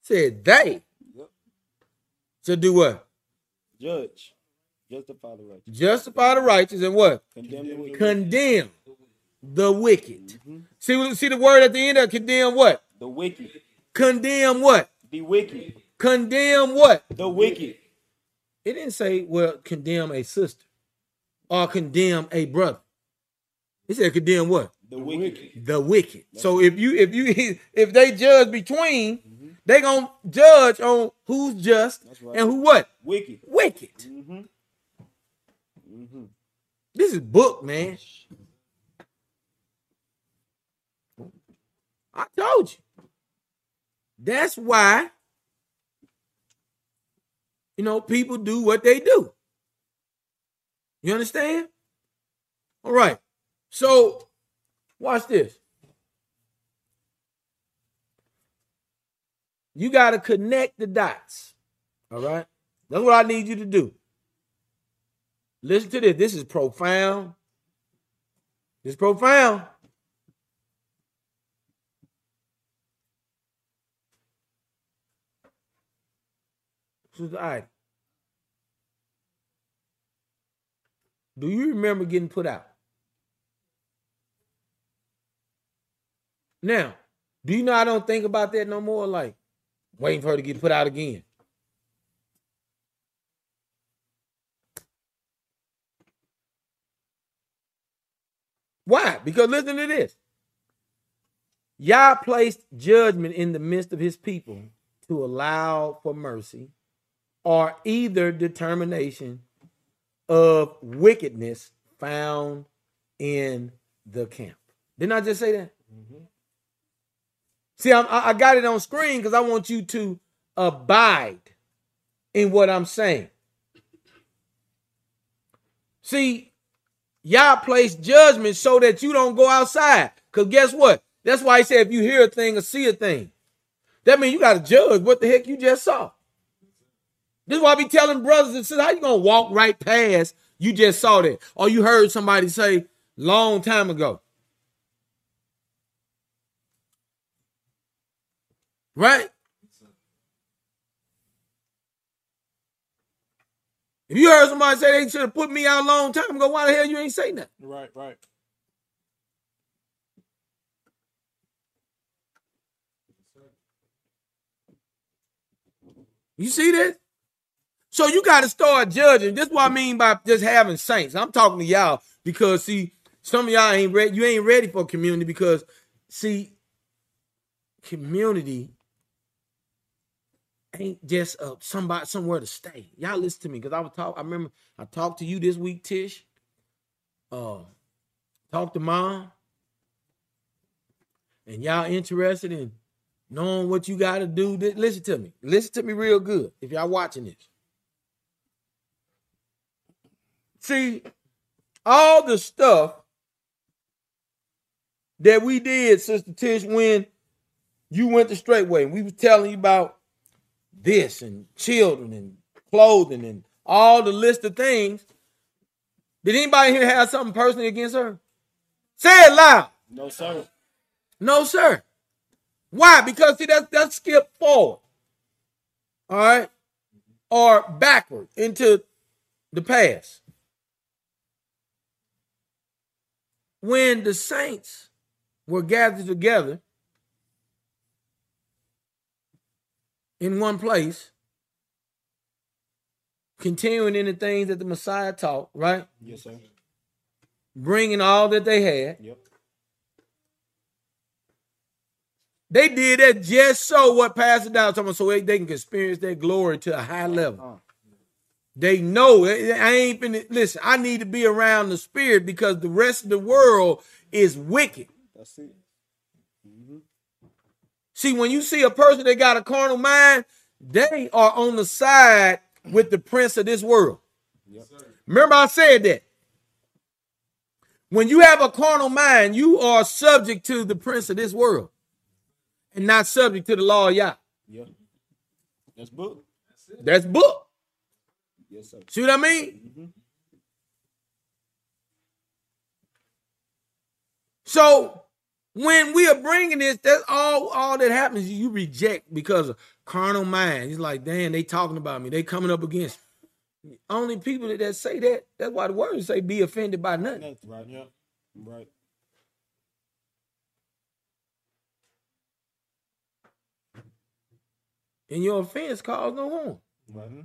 Said they Yep. should do what? Judge. Justify the righteous. Justify the righteous and what? Condemn the wicked. Condemn the wicked. Mhm. See, see the word at the end of condemn what? The wicked. Condemn what? The wicked. Condemn what? The wicked. It didn't say, well, condemn a sister or condemn a brother. It said condemn what? The wicked. The wicked. So if you if you if they judge between, they gonna judge on who's just right. and who what? Wicked. Wicked. Mm-hmm. Mm-hmm. This is book, man. I told you. That's why, you know, people do what they do. You understand? All right. So, watch this. You got to connect the dots. All right? That's what I need you to do. Listen to this. This is profound. This is profound. Sister Ida. Do you remember getting put out? Now, do you know I don't think about that no more? Like waiting for her to get put out again. Why? Because listen to this. Yah placed judgment in the midst of his people to allow for mercy or either determination of wickedness found in the camp. Didn't I just say that? Mm-hmm. See, I'm, I I got it on screen because I want you to abide in what I'm saying. See, Yah placed judgment so that you don't go outside. Because guess what? That's why he said if you hear a thing or see a thing, that means you got to judge what the heck you just saw. This is why I be telling brothers and sisters, how you gonna walk right past you just saw that, or you heard somebody say long time ago, right? If you heard somebody say they should have put me out a long time ago, why the hell you ain't say nothing? Right, right. You see this? So you got to start judging. This is what I mean by just having saints. I'm talking to y'all because see, some of y'all ain't ready. You ain't ready for community because see, community ain't just somebody somewhere to stay. Y'all listen to me because I was talk. I remember I talked to you this week, Tish. Uh, talked to mom, and y'all interested in knowing what you got to do. Listen to me. Listen to me real good. If y'all watching this, see all the stuff that we did, Sister Tish, when you went the straight way. And we was telling you about this and children and clothing and all the list of things. Did anybody here have something personally against her? Say it loud. No, sir. No, sir. Why? Because see, that's that's skip forward. All right. Or backward into the past. When the saints were gathered together in one place, continuing in the things that the Messiah taught, right? Yes, sir. Bringing all that they had. Yep. They did that just so what Pastor Dow talking about, so they, they can experience their glory to a high level. Uh. They know I I ain't been listen. I need to be around the spirit because the rest of the world is wicked. That's it. Mm-hmm. See, when you see a person that got a carnal mind, they are on the side with the prince of this world. Remember, I said that. When you have a carnal mind, you are subject to the prince of this world and not subject to the law of Yah. Yep. That's book. That's book. Yes, sir. See what I mean? Mm-hmm. So when we are bringing this, that's all all that happens. You reject because of carnal mind. It's like, damn, they talking about me. They coming up against. me. Only people that, that say that. That's why the words say, "Be offended by nothing." That's right. Yeah. Right. And your offense cause no harm, Right.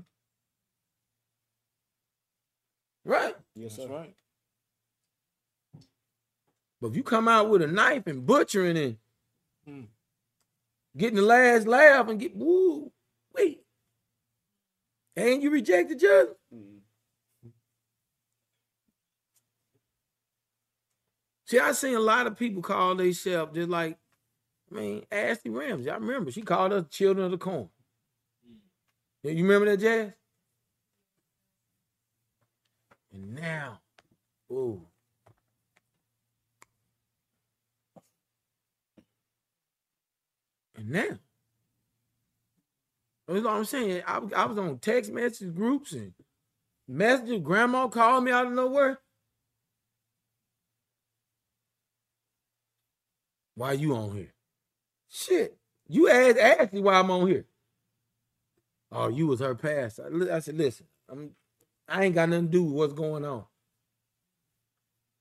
Right? Yes, sir. right. But if you come out with a knife and butchering and Hmm. getting the last laugh and get woo, wait, and you reject the judge. Mm. See, I seen a lot of people call themselves just like, I mean, Ashley Ramsey. I remember she called us children of the corn. Yeah, You remember that, Jazz? And now, ooh. And now, that's all I'm saying. I, I was on text message groups and messages. Grandma called me out of nowhere. Why you on here? Shit, you asked Ashley why I'm on here. Oh, you was her past. I, I said, listen, I'm I ain't got nothing to do with what's going on.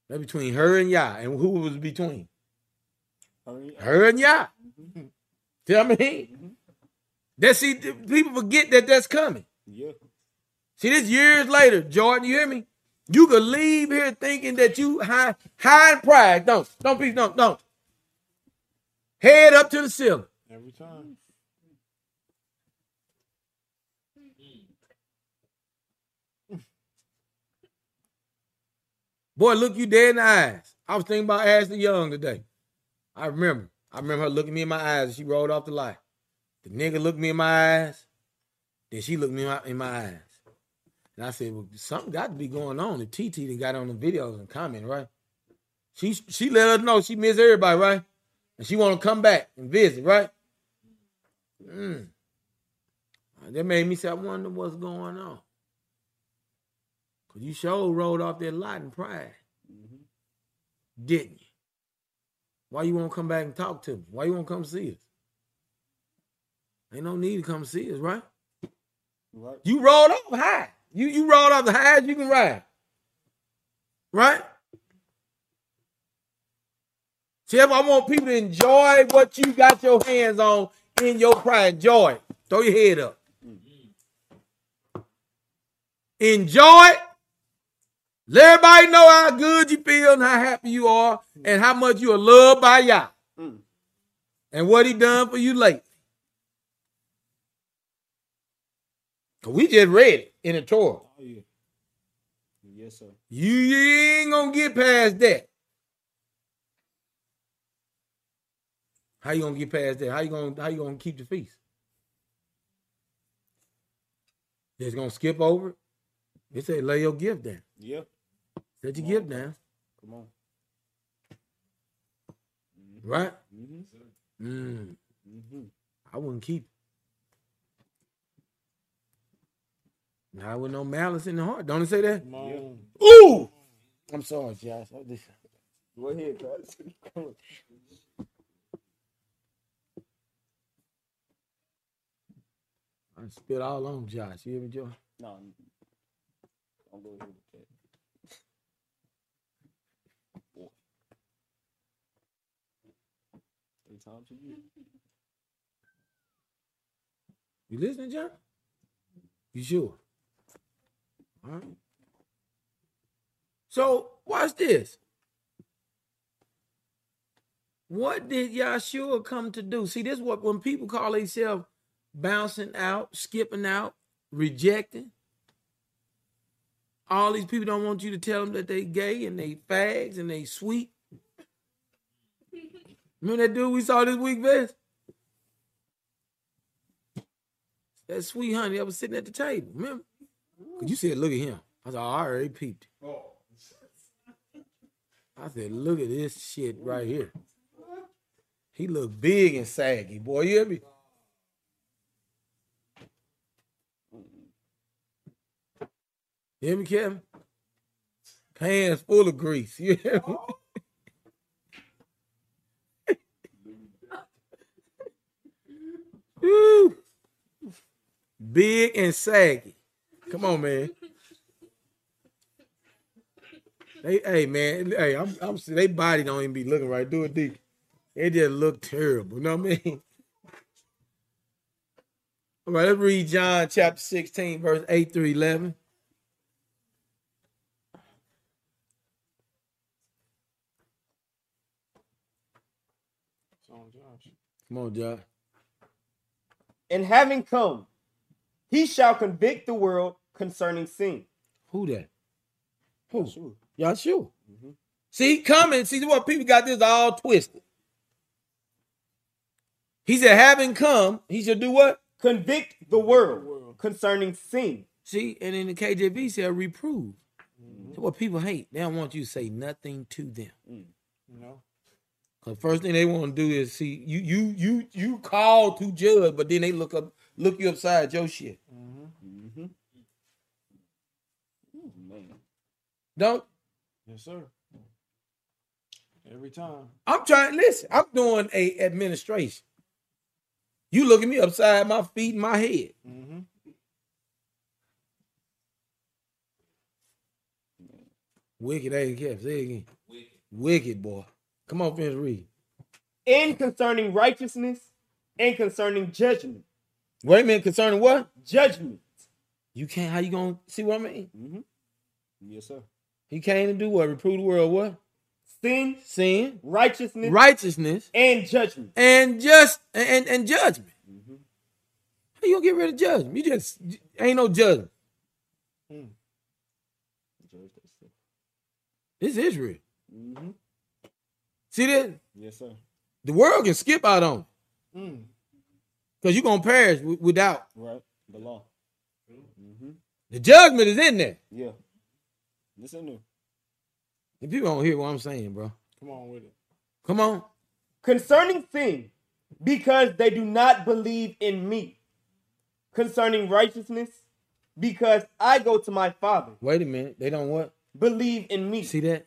That between her and Yah. And who was between? Oh, her and Yah. See what I mean? That see people forget that that's coming. Yeah. See this years later, Jordan, you hear me? You could leave here thinking that you high high in pride. Don't don't be don't don't. Head up to the ceiling. Every time. Boy, look you dead in the eyes. I was thinking about Ashley Young today. I remember. I remember her looking me in my eyes and she rolled off the light. The nigga looked me in my eyes. Then she looked me in my, in my eyes. And I said, well, something got to be going on. The TT got on the videos and comment, right? She she let us know she miss everybody, right? And she want to come back and visit, right? Mm. That made me say, I wonder what's going on. You sure rolled off that lot in pride, mm-hmm. didn't you? Why you won't come back and talk to me? Why you won't come see us? Ain't no need to come see us, right? Right. You rolled off high. You you rolled off the highest you can ride. Right? See, if I want people to enjoy what you got your hands on in your pride, enjoy it. Throw your head up. Mm-hmm. Enjoy it. Let everybody know how good you feel and how happy you are and how much you are loved by Yah. Mm. And what he done for you lately. Cause we just read it in the Torah. Oh yeah. Yes, sir. You, you ain't gonna get past that. How you gonna get past that? How you gonna how you gonna keep the feast? Just gonna skip over it? It said lay your gift down. Yeah. Set your gift down, Come on. right? Mm-hmm. Mm, Mm-hmm. I wouldn't keep it. Not with no malice in the heart. Don't it say that? Come on. Ooh! I'm sorry, Josh. Oh, this- Go ahead, guys. Come on. I spit all on Josh. You hear me, Joe? No. Don't go ahead with that. Year. You listening, John? You sure? All right. So watch this. What did Yahshua come to do? See, this is what when people call themselves bouncing out, skipping out, rejecting. All these people don't want you to tell them that they gay and they fags and they sweet. Remember that dude we saw this week, Vest? That sweet honey that was sitting at the table. Remember? 'Cause you said, look at him. I said, oh, I already peeped. Oh. I said, look at this shit right here. He looked big and saggy, boy. You hear me? You hear me, Kevin? Pants full of grease. You hear me? Oh. Woo. Big and saggy. Come on, man. They, hey, man. Hey, I'm, I'm. They body don't even be looking right. Do it deep. They just look terrible. You know what I mean? All right, let's read John chapter 16, verse 8 through 11. It's on Josh. Come on, Josh. And having come, he shall convict the world concerning sin. Who that? Who? Sure. Yahshua. Mhm. See, coming. See what people got this all twisted. He said, having come, he should do what? Convict the world concerning sin. See, and in the KJV said reprove. So what people hate, they don't want you to say nothing to them. You know? Cause first thing they want to do is see you you you you call to judge, but then they look up look you upside your shit. Mm-hmm. Man. Don't Yes, sir. Every time. I'm trying listen, I'm doing a administration. You looking me upside my feet and my head. Mm-hmm. Wicked ain't kept. Say it again. Wicked. Wicked boy. Come on, finish read. And concerning righteousness and concerning judgment. Wait a minute, concerning what? Judgment. You can't how you gonna see what I mean? Mm-hmm. Yes, sir. He came to do what? Reprove the world what? Sin, Sin, righteousness, righteousness, and judgment. and just and and judgment. Mm-hmm. How you gonna get rid of judgment? You just ain't no judgment. This is Israel. Mm-hmm. See that? Yes, sir. The world can skip out on Mm. Because you're gonna perish wi- without. Right. The law. Mm-hmm. The judgment is in there. Yeah. Listen to. And people don't hear what I'm saying, bro. Come on with it. Come on. Concerning sin, because they do not believe in me. Concerning righteousness, because I go to my Father. Wait a minute. They don't what? Believe in me. See that?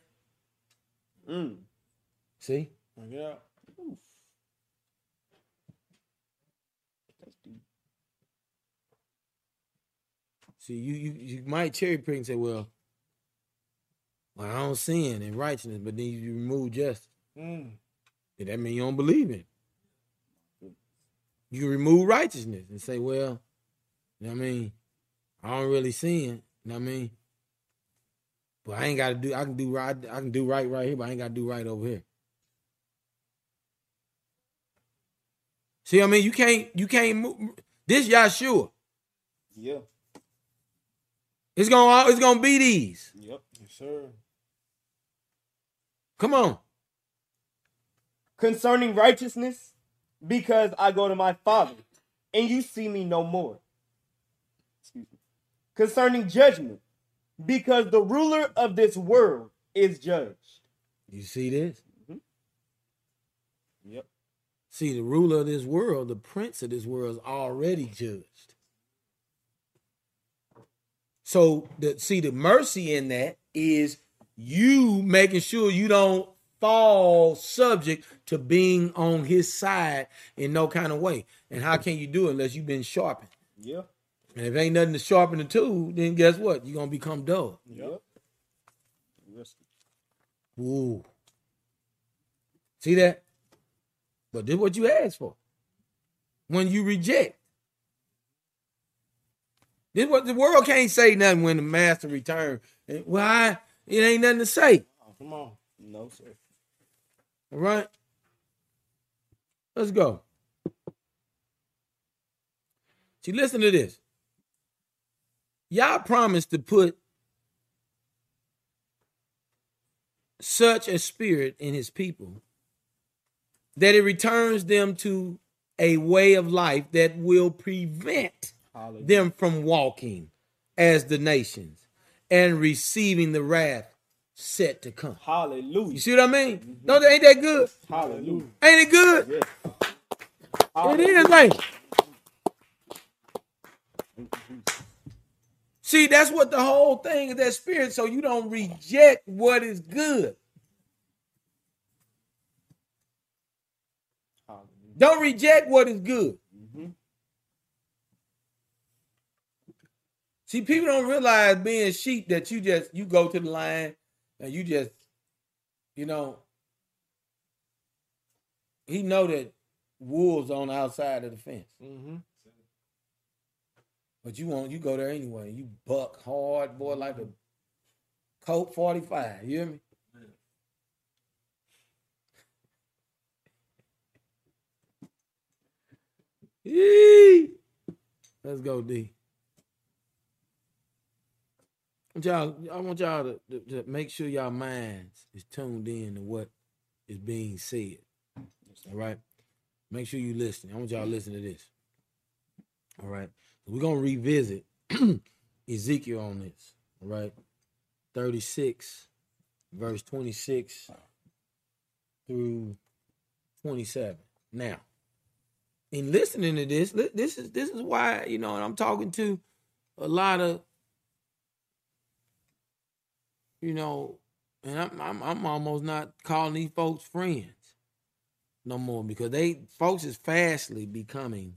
Mm. See? Yeah. See, you you you might cherry pick and say, well, well, I don't sin and righteousness, but then you remove justice. Mm. That mean you don't believe in? it? You remove righteousness and say, well, you know what I mean? I don't really sin, you know what I mean? But I ain't gotta do I can do right I can do right right here, but I ain't gotta do right over here. See, I mean, you can't you can't move this Yahshua. Yeah. It's gonna it's gonna be these. Yep. Yes, sir. Come on. Concerning righteousness, because I go to my Father, and you see me no more. Excuse me. Concerning judgment, because the ruler of this world is judged. You see this? Mm-hmm. Yep. See, the ruler of this world, the prince of this world, is already judged. So, the see the mercy in that is you making sure you don't fall subject to being on his side in no kind of way. And how can you do it unless you've been sharpened? Yeah. And if ain't nothing to sharpen the tool, then guess what? You're gonna become dull. Yep. Ooh. See that? But this what you asked for. When you reject. This what the world can't say nothing when the master return. Why? It ain't nothing to say. Oh, come on. No, sir. All right. Let's go. See, listen to this. Yah promised to put such a spirit in his people that it returns them to a way of life that will prevent. Them from walking as the nations and receiving the wrath set to come. Hallelujah. You see what I mean? Mm-hmm. Don't ain't that good? Hallelujah. Ain't it good? Yes. It is, ain't it? See, that's what the whole thing is that spirit, so you don't reject what is good. Don't reject what is good. See, people don't realize being sheep that you just you go to the line and you just, you know, he know that wolves on the outside of the fence. Mm-hmm. But you want you go there anyway. You buck hard, boy, like a Colt 45. You hear me? Yee. Let's go, D. I want y'all, I want y'all to, to, to make sure y'all minds is tuned in to what is being said. All right. Make sure you listen. I want y'all to listen to this. All right. We're gonna revisit Ezekiel on this. All right. 36, verse 26 through 27. Now, in listening to this, this is this is why, you know, and I'm talking to a lot of you know, and I'm I'm, I'm almost not calling these folks friends no more because they folks is fastly becoming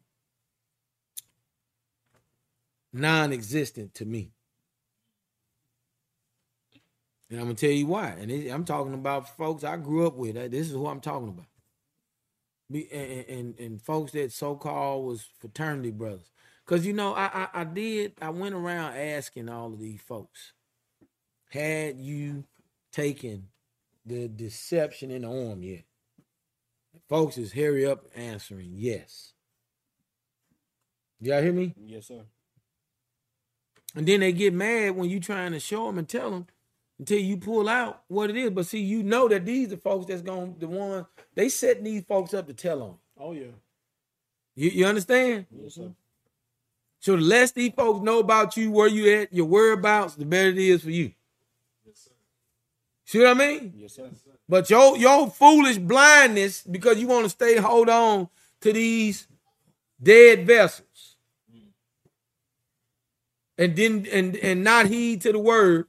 non-existent to me. And I'm gonna tell you why. And it, I'm talking about folks I grew up with. This is who I'm talking about. Be, and, and and folks that so-called was fraternity brothers. Cause you know, I, I I did. I went around asking all of these folks, had you taken the deception in the arm yet? Folks is hurry up answering yes. Y'all hear me? Yes, sir. And then they get mad when you trying to show them and tell them until you pull out what it is. But see, you know that these are folks that's going the ones they setting these folks up to tell on. Oh yeah. You you understand? Yes, sir. So the less these folks know about you, where you at, your whereabouts, the better it is for you. See what I mean? Yes, sir. But your your foolish blindness because you want to stay hold on to these dead vessels. And then and and not heed to the word,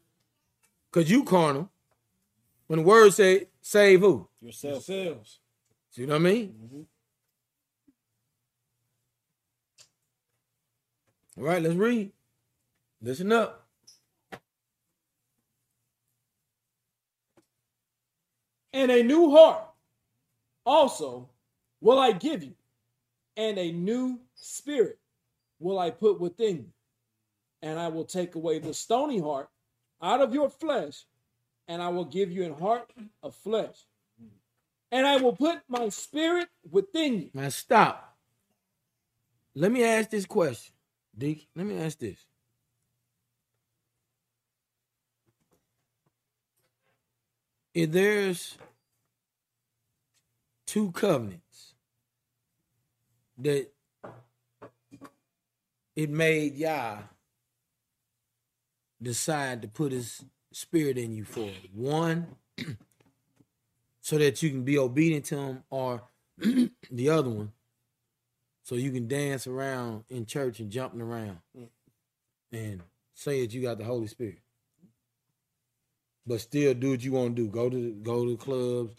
because you carnal. When the word say save who? Yourself. Yourselves. See what I mean? Mm-hmm. All right, let's read. Listen up. And a new heart also will I give you, and a new spirit will I put within you. And I will take away the stony heart out of your flesh, and I will give you a heart of flesh. And I will put my spirit within you. Now stop. Let me ask this question, Deke. Let me ask this. If there's two covenants that it made Yah decide to put his spirit in you for one so that you can be obedient to him or the other one so you can dance around in church and jumping around mm. and say that you got the Holy Spirit. But still do what you want to do. Go to go to clubs,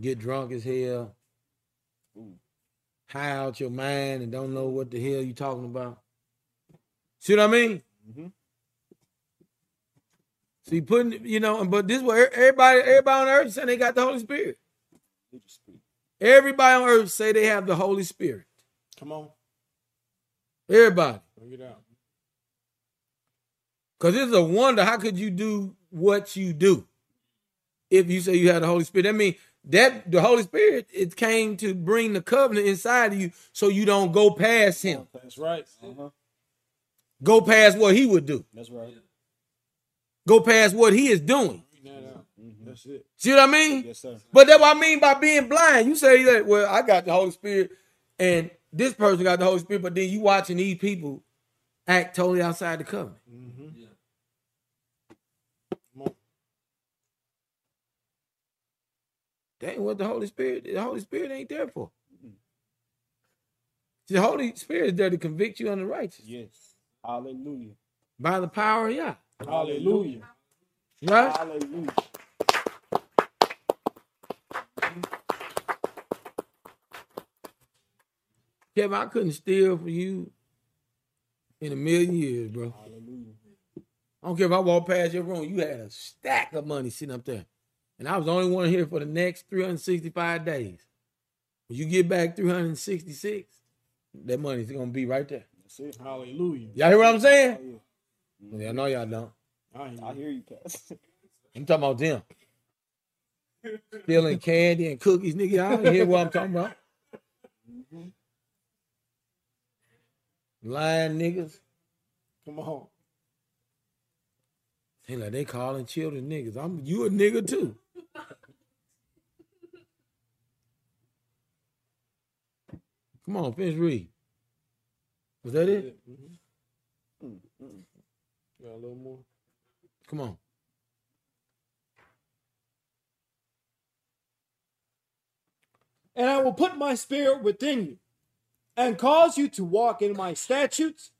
get drunk as hell, high out your mind and don't know what the hell you talking about. See what I mean? Mhm. See, putting you know, but this way everybody, everybody on earth saying they got the Holy Spirit. Everybody on earth say they have the Holy Spirit. Come on, Everybody. bring it out. Because it's a wonder how could you do what you do if you say you have the Holy Spirit. I mean, that the Holy Spirit, it came to bring the covenant inside of you so you don't go past him. That's right. Uh-huh. Go past what he would do. That's right. Go past what he is doing. That. That's it. See what I mean? Yes, sir. But that's what I mean by being blind. You say that, well, I got the Holy Spirit and this person got the Holy Spirit, but then you watching these people act totally outside the covenant. That ain't what the Holy Spirit, the Holy Spirit ain't there for. The Holy Spirit is there to convict you unrighteous Yes. Hallelujah. by the power of Yah. Hallelujah. Right? Hallelujah. Kevin, I couldn't steal from you in a million years, bro. Hallelujah. I don't care if I walk past your room, you had a stack of money sitting up there. And I was the only one here for the next 365 days. When you get back 366, that money's gonna be right there. That's it. Hallelujah. Y'all hear what I'm Oh, saying? yeah. Mm-hmm. Yeah, I know y'all don't. I hear I you. hear you, Pastor. I'm talking about them. Stealing candy and cookies, nigga. Y'all hear what I'm talking about? Mm-hmm. Lying niggas. Come on. Ain't like they calling children niggas. I'm you a nigga too. Come on, finish read. Was that it? Mhm. Got a little more. Come on. and I will put my spirit within you, and cause you to walk in my statutes,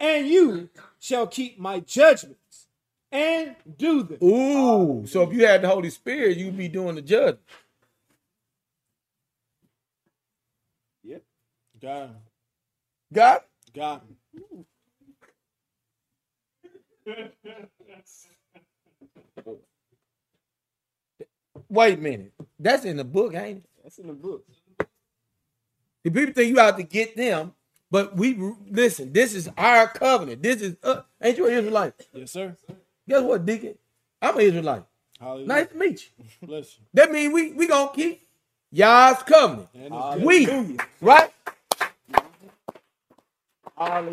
and you shall keep my judgments and do them. Ooh, so if you had the Holy Spirit, you'd be doing the judgment. Yep. Got him. Got it? Got him. Wait a minute. That's in the book, ain't it? That's in the book. The people think you have to get them, but we listen. This is our covenant. This is uh, ain't you an Israelite? Yes, sir. Guess what, Deacon? I'm an Israelite. Hallelujah. Nice to meet you. Bless you. That means we we gonna keep y'all's covenant. We good. Right?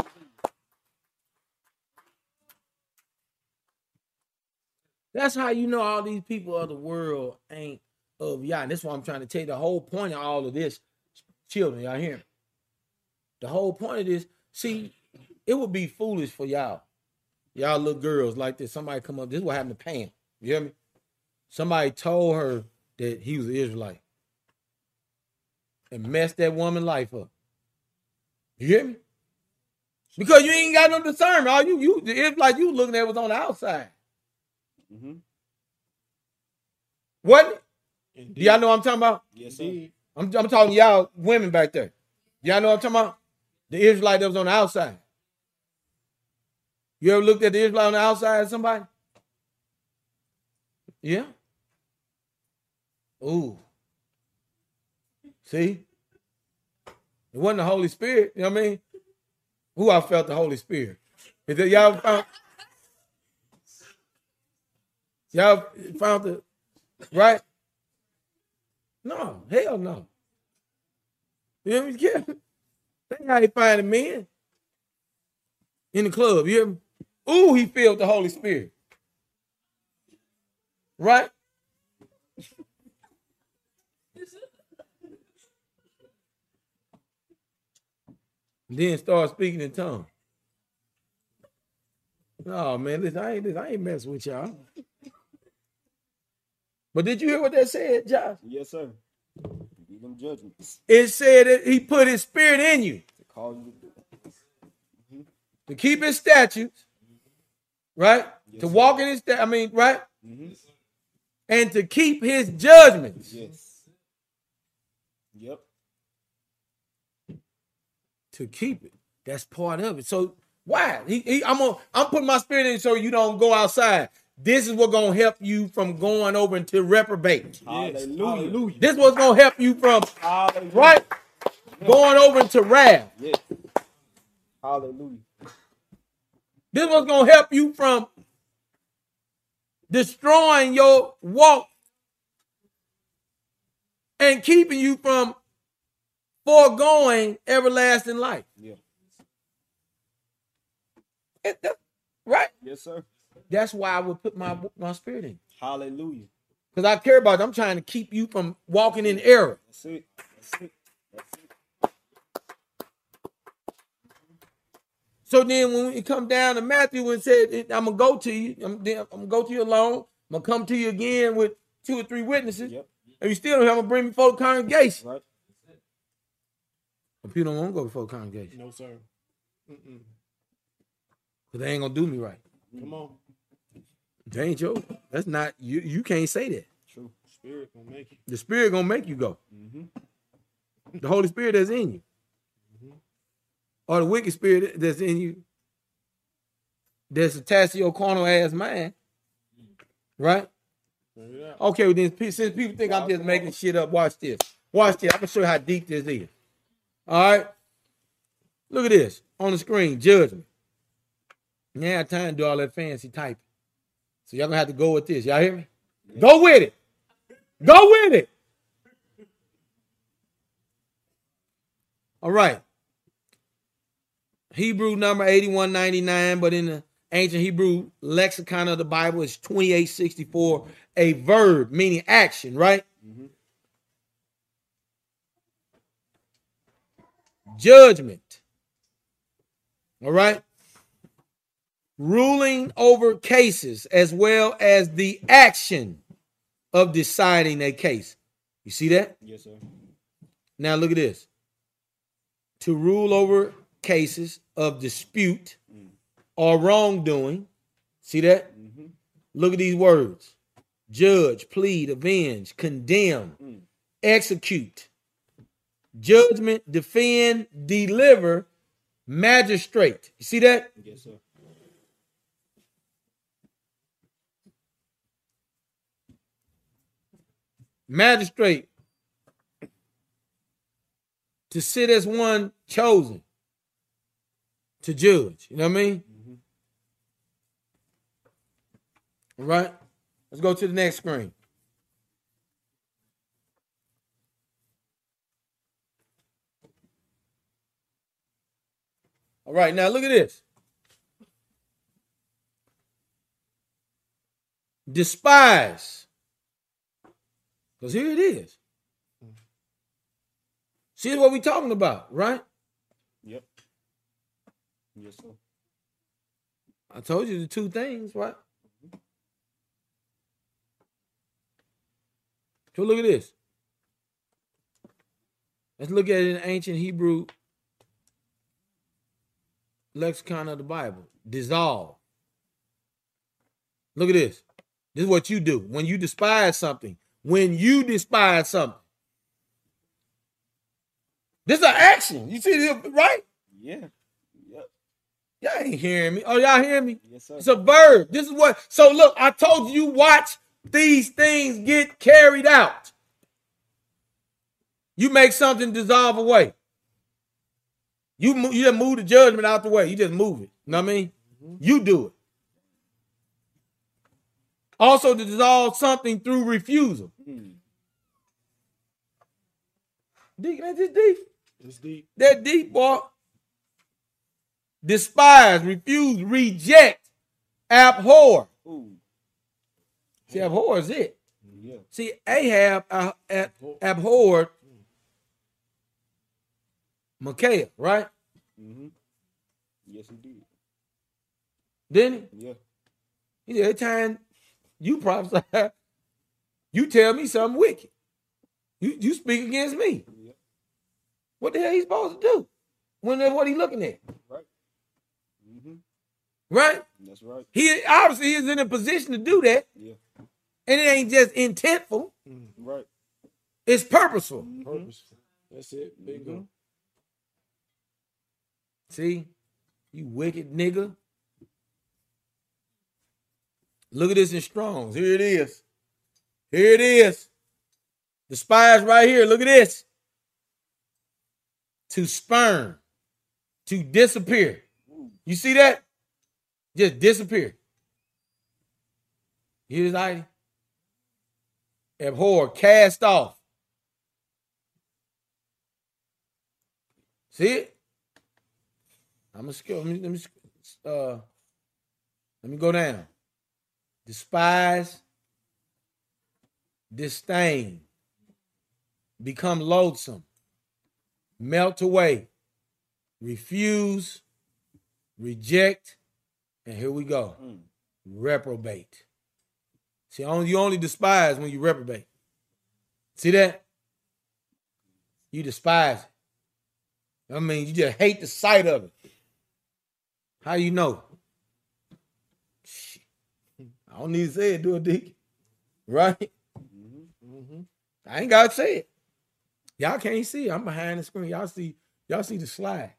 That's how you know all these people of the world ain't of Yah. And that's why I'm trying to tell you the whole point of all of this. Children, y'all hear me? The whole point of this, see, it would be foolish for y'all. Y'all little girls like this. Somebody come up. This is what happened to Pam. You hear me? Somebody told her that he was an Israelite and messed that woman life up. You hear me? Because you ain't got no discernment. All you you it's like you looking at was on the outside. Mm-hmm. What? Indeed. Do y'all know what I'm talking about? Yes, sir. I'm, I'm talking y'all women back there. Y'all know what I'm talking about? The Israelite that was on the outside. You ever looked at the Israelite on the outside of somebody? Yeah. Ooh. See? It wasn't the Holy Spirit, you know what I mean? Who I felt the Holy Spirit. Is that y'all found y'all found the right? No, hell no. You hear me? Yeah. That's how he find the men in the club. You hear me? Ooh, he filled the Holy Spirit. Right? Then start speaking in tongues. No, man, listen, I ain't, I ain't messing with y'all. But did you hear what that said, Josh? Yes, sir. Give them judgments It said that he put his spirit in you to cause you to keep his statutes, right? Yes, to sir. walk in his, sta- I mean, right? Mm-hmm. And to keep his judgments. Yes. Yep. To keep it. That's part of it. So why? He, he, I'm gonna, I'm putting my spirit in so you don't go outside. This is what gonna help you from going over into reprobate. Yes. Hallelujah. Hallelujah. This what's gonna help you from Hallelujah. right going over into wrath. Yes. Hallelujah. This was gonna help you from destroying your walk and keeping you from foregoing everlasting life. Yeah. It- that- right? Yes, sir. That's why I would put my my spirit in. Hallelujah. Because I care about it. I'm trying to keep you from walking in error. That's it. That's it. That's it. So then when we come down to Matthew and said, I'm gonna go to you, I'm, I'm gonna go to you alone, I'm gonna come to you again with two or three witnesses, Yep. and you still don't have to bring me before the congregation. Right. But people don't want to go before the congregation. No, sir. Mm-mm. Because they ain't gonna do me right. Come on. They ain't your that's not you you can't say that. True. Spirit gonna make you. The spirit gonna make you go. Mm-hmm. The Holy Spirit that's in you. Or the wicked spirit that's in you. That's attached to your carnal ass mind. Right? Bring it out. Okay, well then since people think I'm just making shit up, watch this. Watch this. I'm gonna show you how deep this is. All right. Look at this on the screen. Judgment. Ain't time to do all that fancy typing. So y'all gonna have to go with this. Y'all hear me? Go with it. Go with it. All right. Hebrew number 8199, but in the ancient Hebrew lexicon of the Bible, it's 2864, a verb meaning action, right? Mm-hmm. Judgment. All right. Ruling over cases as well as the action of deciding a case. You see that? Yes, sir. Now look at this. To rule over cases of dispute mm. or wrongdoing. See that? Mm-hmm. Look at these words. Judge, plead, avenge, condemn, mm. execute, judgment, defend, deliver, magistrate. You see that? Yes, sir. magistrate to sit as one chosen to judge. You know what I mean? Mm-hmm. All right. Let's go to the next screen. All right, now look at this. Despise. Because here it is. See what we're talking about, right? Yep. Yes, sir. I told you the two things, right? So look at this. Let's look at it in ancient Hebrew lexicon of the Bible. Dissolve. Look at this. This is what you do when you despise something. When you despise something. This is an action. You see this, right? Yeah. Yep. Y'all ain't hearing me. Oh, y'all hearing me? Yes, sir. It's a verb. This is what. So look, I told you, watch these things get carried out. You make something dissolve away. You mo- you just move the judgment out the way. You just move it. You know what I mean? You do it. Also, to dissolve something through refusal. Hmm. Deacon, that's just deep. It's deep. That deep, boy. Despise, refuse, reject, abhor. Ooh. See, abhor is it. Yeah. See, Ahab uh, ab- abhorred Micaiah, right? Mm-hmm. Yes, he did. Didn't Yeah. he? He said, every time you prophesy, you tell me something wicked. You you speak against me. Yeah. What the hell he supposed to do? When that's what he looking at, Right. Mm-hmm. right? That's right. He obviously is in a position to do that, Yeah. and it ain't just intentful; Right. it's purposeful. Purposeful. That's it. Bingo. See, you wicked nigga. Look at this in Strong's. Here it is. Here it is. The spies right here. Look at this. To spurn, to disappear. You see that? Just disappear. Here's ID. Abhor, cast off. See it? I'm gonna skip. Let me, let me uh let me go down. Despise, disdain, become loathsome, melt away, refuse, reject, and here we go. Mm. Reprobate. See, only you only despise when you reprobate. See that? You despise it. I mean, you just hate the sight of it. How you know? I don't need to say it, do it, Deacon. Right? Mm-hmm. I ain't gotta say it. Y'all can't see. I'm behind the screen. Y'all see, y'all see the slide.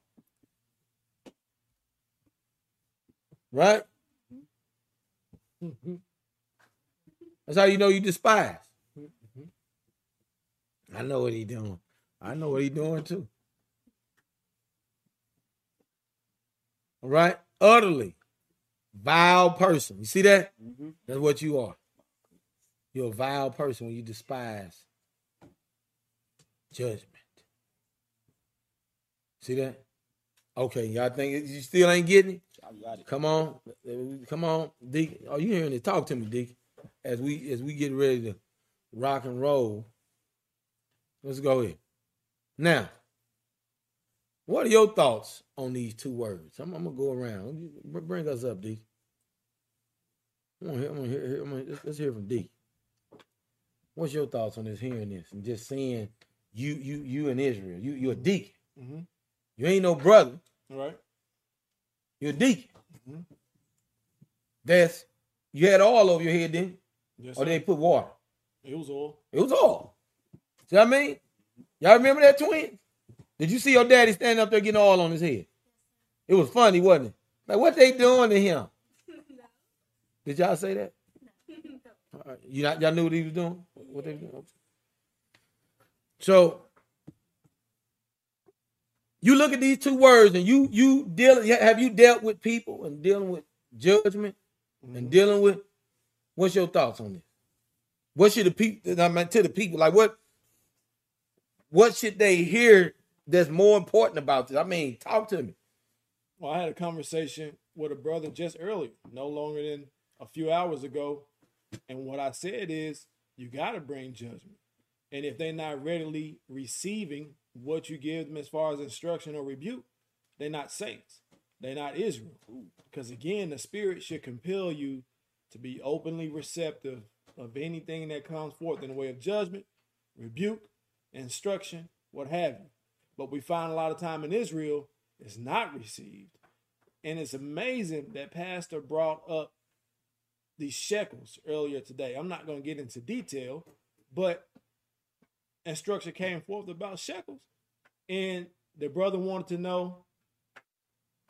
Right? That's how you know you despise. I know what he doing. I know what he doing too. All right? Utterly vile person. You see that? Mm-hmm. That's what you are. You're a vile person when you despise judgment. See that? Okay, y'all think you still ain't getting it? It. Come on, come on, Deacon. Are you hearing it? Talk to me, Deacon. As we as we get ready to rock and roll. Let's go here. Now, what are your thoughts on these two words? I'm, I'm gonna go around. Bring us up, D. I'm gonna hear, I'm gonna hear, I'm gonna, let's, let's hear from D. What's your thoughts on this hearing this and just seeing you you you in Israel. You you're a deacon. Mhm. You ain't no brother. Right. You're a deacon. Mhm. That's you had all over your head then, Yes, or sir. they put water. it was all. It was all. See what I mean? Y'all remember that twin? Did you see your daddy standing up there getting all on his head? It was funny, wasn't it? Like what they doing to him? Did y'all say that? All right. You not y'all knew what he was doing? What they doing? So you look at these two words and you you deal have you dealt with people and dealing with judgment and mm-hmm. dealing with what's your thoughts on this? What should the people I mean to the people like what what should they hear that's more important about this? I mean, talk to me. Well, I had a conversation with a brother just earlier, no longer than a few hours ago. And what I said is, you got to bring judgment. And if they're not readily receiving what you give them as far as instruction or rebuke, they're not saints. They're not Israel. Because again, the Spirit should compel you to be openly receptive of anything that comes forth in the way of judgment, rebuke, instruction, what have you. But we find a lot of time in Israel is not received. And it's amazing that Pastor brought up these shekels earlier today. I'm not going to get into detail, but instruction came forth about shekels. And the brother wanted to know,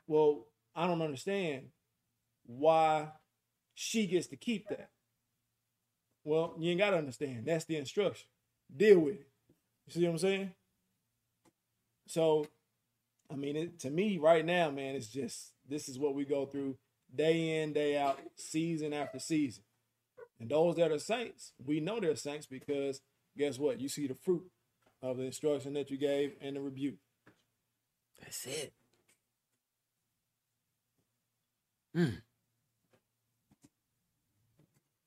well, I don't understand why she gets to keep that. Well, you ain't got to understand. That's the instruction. Deal with it. You see what I'm saying? So, I mean, it, to me, right now, man, it's just this is what we go through day in, day out, season after season. And those that are saints, we know they're saints because guess what? You see the fruit of the instruction that you gave and the rebuke. That's it. Hmm.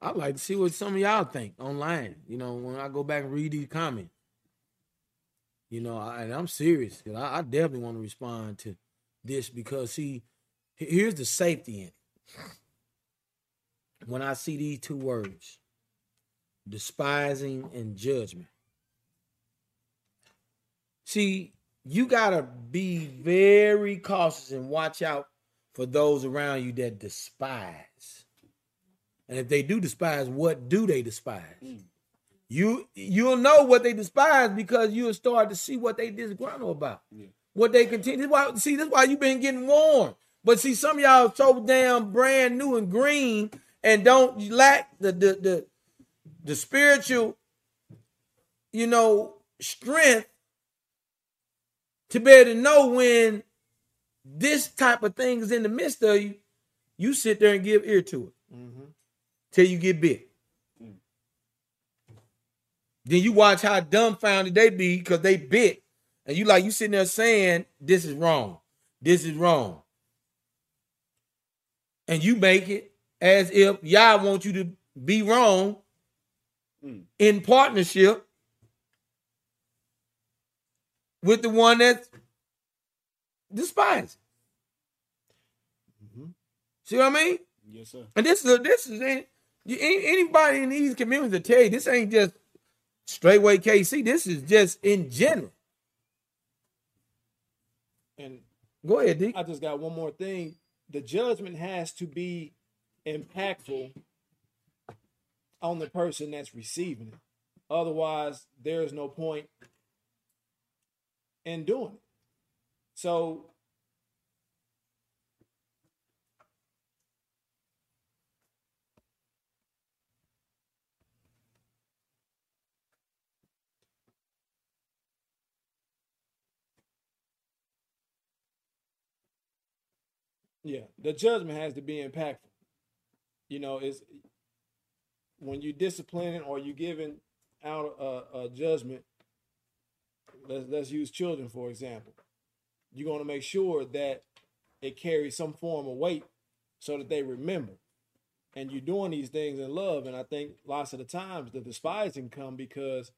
I'd like to see what some of y'all think online. You know, when I go back and read these comments. You know, I, and I'm serious. I, I definitely want to respond to this because, see, here's the safety in it. When I see these two words, despising and judgment. See, you gotta be very cautious and watch out for those around you that despise. And if they do despise, what do they despise? Hmm. You you'll know what they despise because you'll start to see what they disgruntled about. What they continue. Why, see, this is why you've been getting warned. But see, some of y'all so damn brand new and green and don't lack the the the, the spiritual, you know, strength to be able to know when this type of thing is in the midst of you, you sit there and give ear to it mm-hmm. till you get bit. Then you watch how dumbfounded they be because they bit, and you like you sitting there saying this is wrong, this is wrong, and you make it as if Yah want you to be wrong hmm. in partnership with the one that's despised. Mm-hmm. See what I mean? Yes, sir. And this is this is any- anybody in these communities will tell you this ain't just straightway KC. This is just in general. And Go ahead, D. I just got one more thing. The judgment has to be impactful on the person that's receiving it. Otherwise, there is no point in doing it. So, yeah, the judgment has to be impactful. You know, is when you disciplining or you giving out a, a judgment. Let's let's use children for example. You're going to make sure that it carries some form of weight so that they remember. And you're doing these things in love. And I think lots of the times the despising come because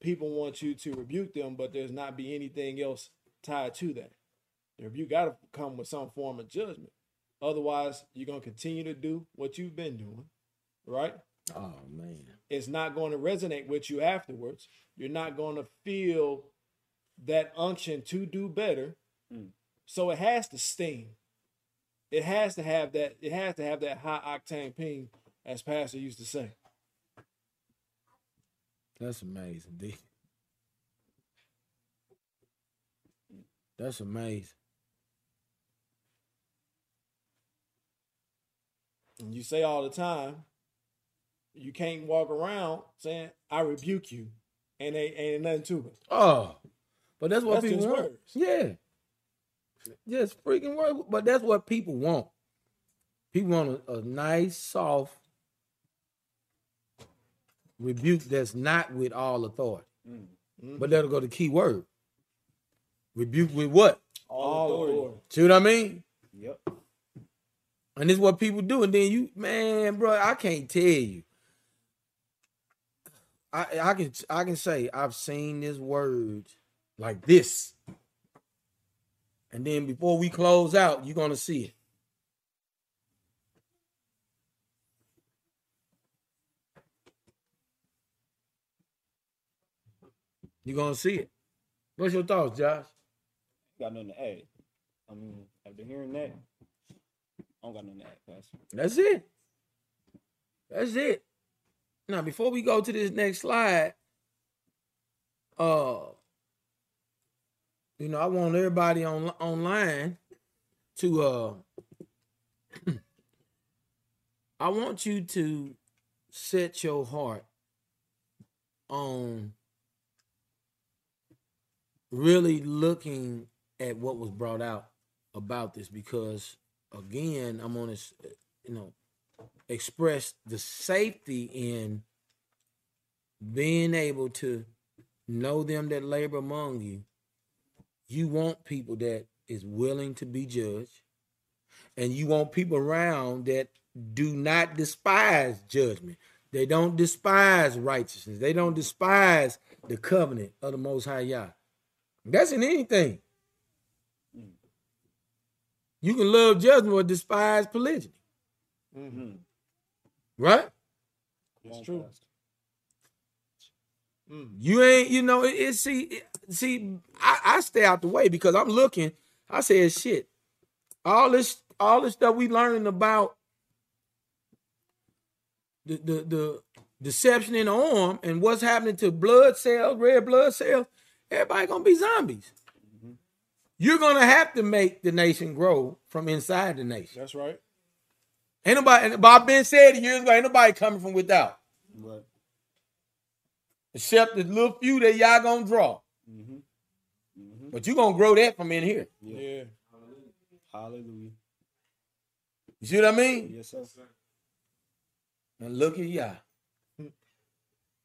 people want you to rebuke them, but there's not be anything else tied to that. The rebuke got to come with some form of judgment. Otherwise, you're going to continue to do what you've been doing, right? Oh man. It's not going to resonate with you afterwards. You're not going to feel that unction to do better. Mm. So it has to sting. It has to have that. It has to have that high octane ping, as Pastor used to say. That's amazing, D. That's amazing. And you say all the time, you can't walk around saying, "I rebuke you," and they ain't nothing to it. Oh, but that's what That's people want. words. Yeah, just freaking word. But that's what people want. People want a, a nice, soft rebuke that's not with all authority. Mm-hmm. But that'll go to key word. Rebuke with what? All authority. See what I mean? Yep. And this is what people do. And then you, man, bro, I can't tell you. I I can I can say I've seen this word like this. And then before we close out, you're gonna see it. You're gonna see it. What's your thoughts, Josh? Got nothing to add. I mean, after hearing that, Don't got. That's it. That's it. Now, before we go to this next slide, uh, you know, I want everybody on online to uh I want you to set your heart on really looking at what was brought out about this because again, I'm on this, eh, you know, express the safety in being able to know them that labor among you. You want people that is willing to be judged, and you want people around that do not despise judgment. They don't despise righteousness. They don't despise the covenant of the Most High Yah. That's in anything. You can love judgment or despise polygyny, Mm-hmm. right? That's true. Mm. You ain't, you know, it, it see, it- see, I, I stay out the way because I'm looking. I said, shit, all this, all this stuff we learning about the the the deception in the arm and what's happening to blood cells, red blood cells. Everybody gonna be zombies. You're gonna have to make the nation grow from inside the nation. That's right. Ain't nobody, and Bob Ben said it years ago, ain't nobody coming from without. Right. Except the little few that y'all gonna draw. Mm-hmm. Mm-hmm. But you're gonna grow that from in here. Yeah. Yeah. Hallelujah. You see what I mean? Yes, sir. And look at y'all.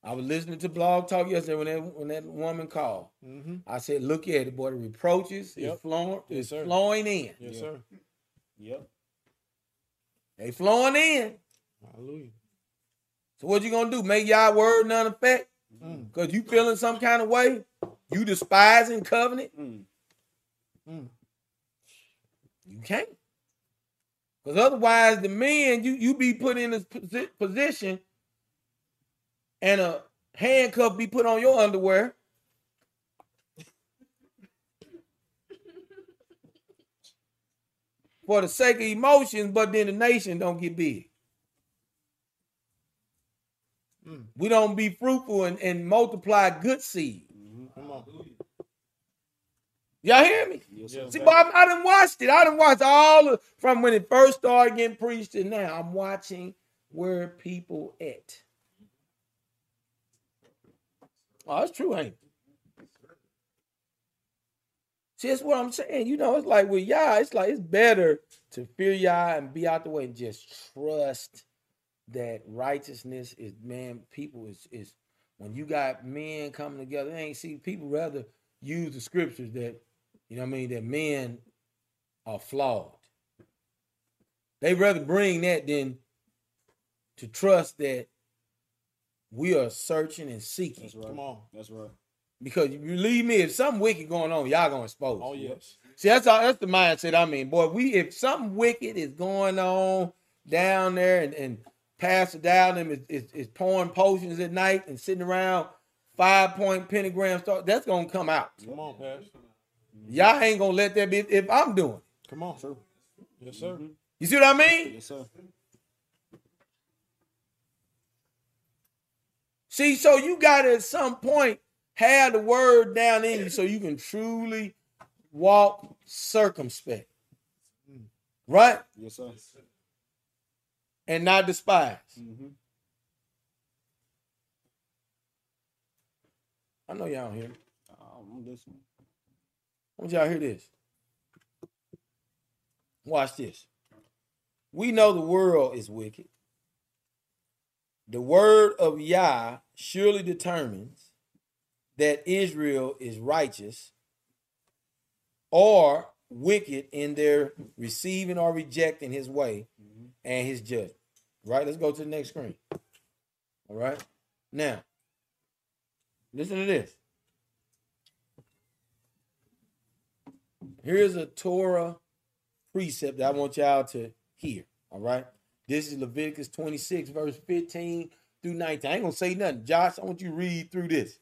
I was listening to Blog Talk yesterday when that when that woman called. Mm-hmm. I said, look at it, boy. The reproaches Yep. is flowing, Yes, is sir. flowing in. Yes, Yeah. sir. Yep. They flowing in. Hallelujah. So what you gonna do? Make y'all word none effect? Mm. Cause you feeling some kind of way? You despising covenant? Mm. Mm. You can't. Because otherwise, the men you you be put in this position, and a handcuff be put on your underwear. For the sake of emotions, but then the nation don't get big. Mm. We don't be fruitful and, and multiply good seed. On. Y'all hear me? Yes. See, Bob, I done watched it. I done watched all of, from when it first started getting preached to now. I'm watching where people at. Oh, that's true, ain't it? See, that's what I'm saying. You know, it's like with y'all, it's like it's better to fear y'all and be out the way and just trust that righteousness is man, people is is when you got men coming together, they ain't see people rather use the scriptures that you know I mean, that men are flawed. They rather bring that than to trust that we are searching and seeking. That's right. Come on. That's right. Because you believe me, if something wicked going on, y'all gonna expose. Oh it. yes. See, that's all, that's the mindset I mean, boy. We if something wicked is going on down there and, and Pastor Dowden is, is, is pouring potions at night and sitting around five point pentagram start, that's gonna come out. Come on, Pastor. Y'all ain't gonna let that be if I'm doing. it. Come on. sir. Yes, sir. You see what I mean? Yes, sir. See, so you gotta at some point have the word down in you so you can truly walk circumspect. Right? Yes, sir. And not despise. Mm-hmm. I know y'all hear me. I'm listening. I want y'all hear this. Watch this. We know the world is wicked. The word of Yah surely determines that Israel is righteous or wicked in their receiving or rejecting his way and his judgment. Right? Let's go to the next screen. All right. Now, listen to this. Here's a Torah precept that I want y'all to hear. All right. This is Leviticus 26, verse 15 through 19. I ain't gonna say nothing. Josh, I want you to read through this.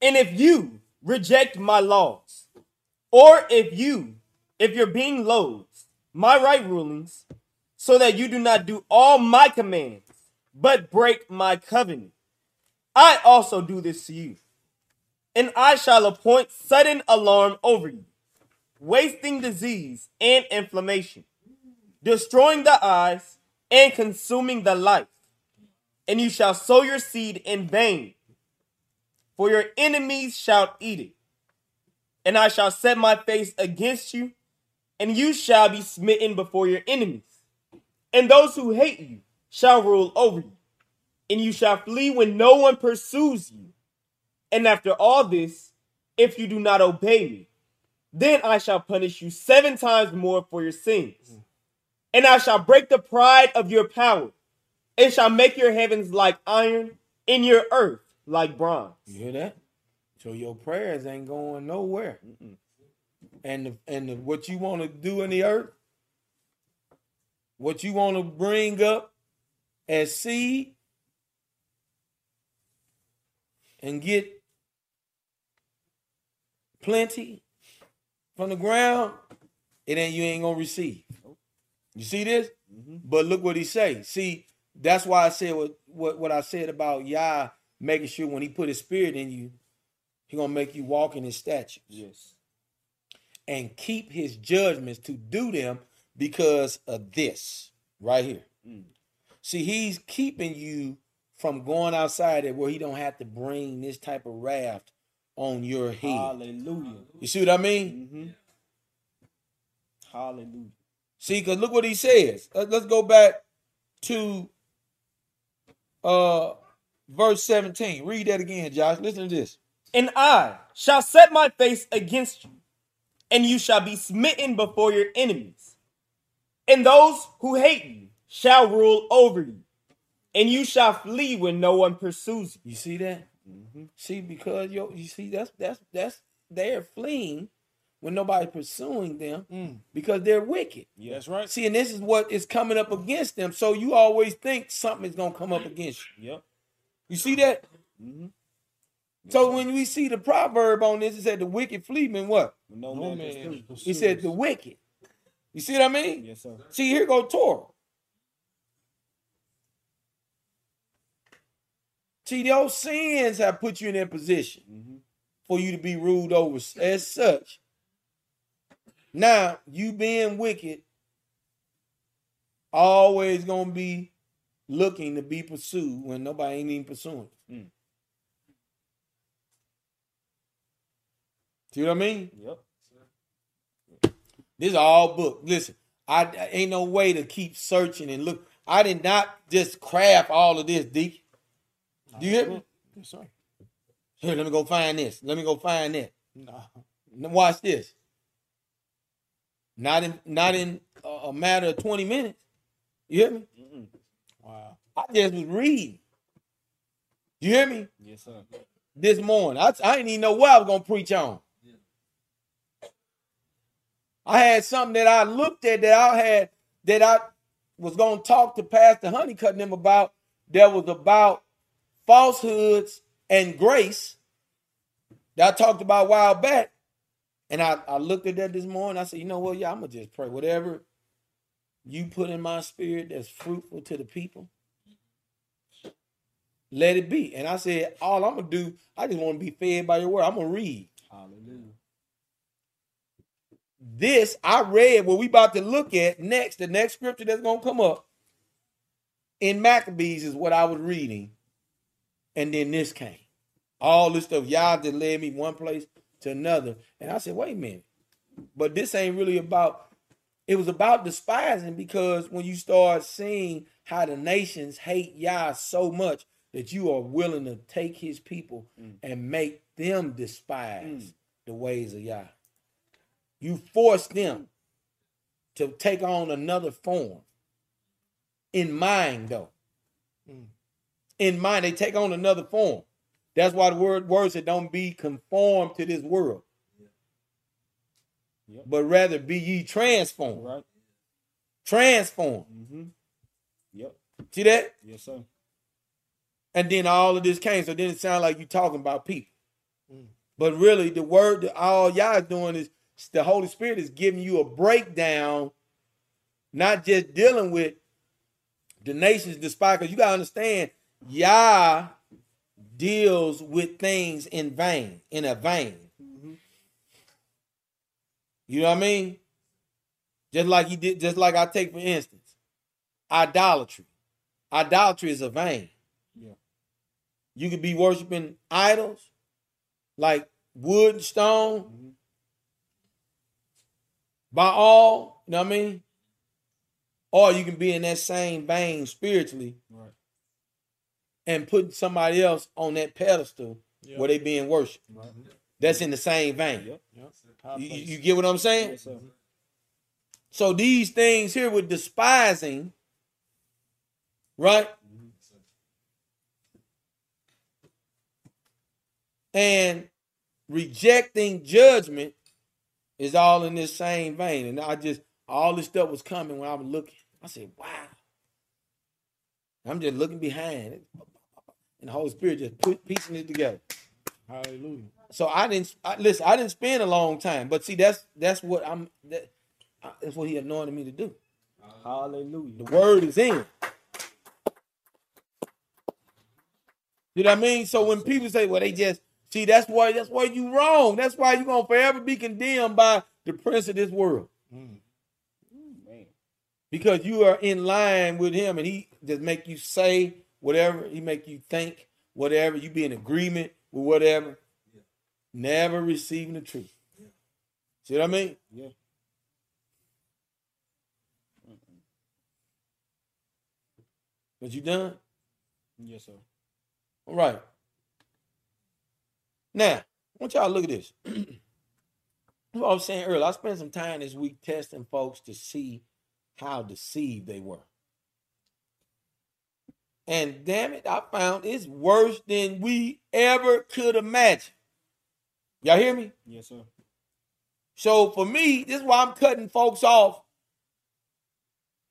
And if you reject my laws, or if you, if you're being loathed, my right rulings, so that you do not do all my commands, but break my covenant, I also do this to you. And I shall appoint sudden alarm over you, wasting disease and inflammation, destroying the eyes and consuming the life. And you shall sow your seed in vain, for your enemies shall eat it. And I shall set my face against you, and you shall be smitten before your enemies. And those who hate you shall rule over you, and you shall flee when no one pursues you. And after all this, if you do not obey me, then I shall punish you seven times more for your sins. And I shall break the pride of your power, and shall make your heavens like iron, and your earth like bronze. You hear that? So your prayers ain't going nowhere. And the, and the, what you want to do in the earth, what you want to bring up as seed, and get plenty from the ground, it ain't you ain't gonna receive. You see this? But look what he say. See, that's why I said what, what what I said about Yah making sure when he put his spirit in you, he gonna make you walk in his statutes Yes. and keep his judgments to do them because of this right here. See, he's keeping you from going outside it where he don't have to bring this type of raft on your head. Hallelujah. You see what I mean? Mm-hmm. Hallelujah. See, because look what he says. Let- Let's go back to uh verse 17. Read that again, Josh. Listen to this. And I shall set my face against you, and you shall be smitten before your enemies. And those who hate you shall rule over you, and you shall flee when no one pursues you. You see that? See, because yo, you see that's that's that's they're fleeing when nobody's pursuing them because they're wicked. Yeah. That's right. See, and this is what is coming up against them. So you always think something is gonna come up against you. Yep. You see that? Mhm. So when we see the proverb on this, it said the wicked flee when what? No, No man. man pursues. He said the wicked. You see what I mean? Yes, sir. See, here go Torah. See, those sins have put you in that position Mhm. for you to be ruled over as such. Now, you being wicked, always gonna be looking to be pursued when nobody ain't even pursuing. you. Mm. See what I mean? Yep. This is all book. Listen, I, I ain't no way to keep searching and look. I did not just craft all of this, Deacon. Do you hear me? Yes, sir. Here, let me go find this. Let me go find that. Now watch this. Not in not in a, matter of 20 minutes. You hear me? Mm-mm. Wow. I just was reading. You hear me? Yes, sir. This morning. I, I didn't even know what I was gonna preach on. I had something that I looked at that I had that I was gonna talk to Pastor Honeycutt and them about that was about falsehoods and grace that I talked about a while back. And I, I looked at that this morning. I said, you know what, yeah, I'm gonna just pray. Whatever you put in my spirit that's fruitful to the people, let it be. And I said, all I'm gonna do, I just want to be fed by your word. I'm gonna read. Hallelujah. This I read what we about to look at next. The next scripture that's gonna come up in Maccabees is what I was reading, and then this came. All this stuff, y'all just led me one place to another, and I said, wait a minute, but this ain't really about. It was about despising because when you start seeing how the nations hate Yah so much that you are willing to take his people mm. and make them despise mm. the ways of Yah. You force them to take on another form. In mind, though. Mm. In mind, they take on another form. That's why the word words said, "Don't be conformed to this world, Yep. but rather be ye transformed." Right. Transformed. Mm-hmm. Yep. See that? Yes, sir. And then all of this came. So then it sounded like you talking about people. But really, the word that all y'all is doing is the Holy Spirit is giving you a breakdown, not just dealing with the nations despite, because you gotta understand, Yah deals with things in vain, in a vein. You know what I mean? Just like he did, just like I take for instance, idolatry. Idolatry is a vein. Yeah. You could be worshiping idols like wood and stone, Mhm. by all, you know what I mean? Or you can be in that same vein spiritually Right. And put somebody else on that pedestal Yeah. where they being worshipped. Right. That's in the same vein. Yep. Yep. You, you get what I'm saying? Yes. So these things here with despising, right? And rejecting judgment is all in this same vein. And I just all this stuff was coming when I was looking. I said, wow. I'm just looking behind it. And the Holy Spirit just put piecing it together. Hallelujah. So I didn't I, listen. I didn't spend a long time, but see, that's that's what I'm. That, that's what He anointed me to do. Hallelujah. The word is in. You know what I mean? So when people say, "Well, they just see," that's why that's why you wrong. That's why you're gonna forever be condemned by the prince of this world Mm. Man. because you are in line with him, and he just make you say whatever. He make you think whatever. You be in agreement with whatever. Never receiving the truth. See what I mean? Yeah. But you done? Yes, sir. All right. Now, I want y'all to look at this. what I was saying earlier, I spent some time this week testing folks to see how deceived they were. And damn it, I found it's worse than we ever could imagine. Y'all hear me? Yes, sir. So for me, this is why I'm cutting folks off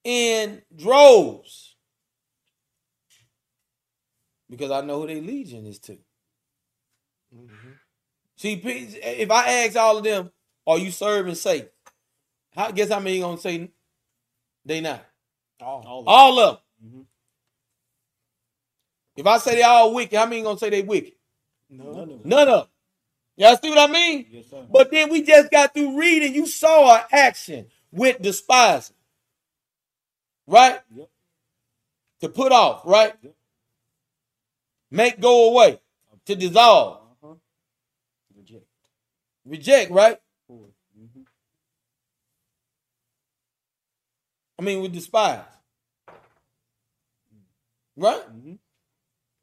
in droves. Because I know who their legion is to. Mm-hmm. See, if I ask all of them, are you serving Satan? How guess how many gonna say they not? All. All. All of them. If I say they all wicked, how many gonna say they wicked? None of them. None of them. Y'all see what I mean? Yes, sir. But then we just got through reading. You saw our action with despising. Right? Yep. To put off, right? Yep. Make go away. To dissolve. Uh-huh. Reject. Reject, right? Mm-hmm. I mean, we despise. Right? Mm-hmm.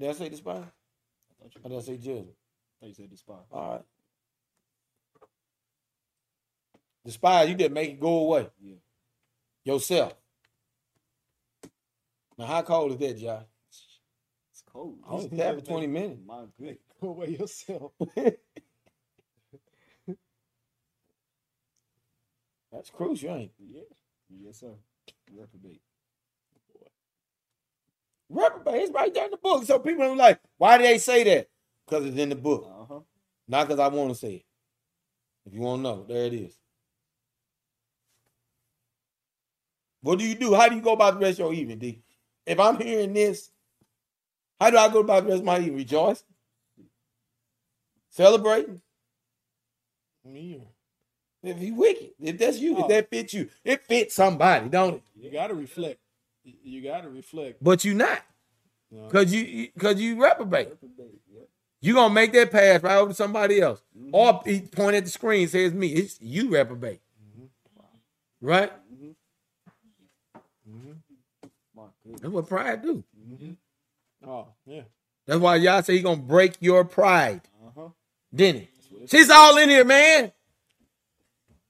Did I say despise? I thought you, Or did I say judge? thought you said despise. All right. Despise, you just make it go away. Yeah. Yourself. Now, how cold is that, Josh? It's cold. I was there for 20 minutes. My goodness. Go away yourself. That's crucial, ain't it? Yeah. Yes, sir. Reprobate. Reprobate. It's right there in the book. So people are like, why do they say that? Because it's in the book. Uh-huh. Not because I want to say it. If you want to know, there it is. What do you do? How do you go about the rest of your evening, D? If I'm hearing this, how do I go about the rest of my evening? Rejoicing? Celebrating? Me. If you wicked, if that's you, Oh. if that fits you, it fits somebody, don't it? You got to reflect. You- got to reflect. But you not. No. Cause you cause you reprobate. You gonna make that pass right over to somebody else. Mm-hmm. Or he point at the screen, says me. It's you reprobate. Mm-hmm. Right? Mm-hmm. My goodness. That's what pride do. Oh, yeah. That's why y'all say he gonna break your pride. Uh-huh. Didn't he? See, it's all in here, man.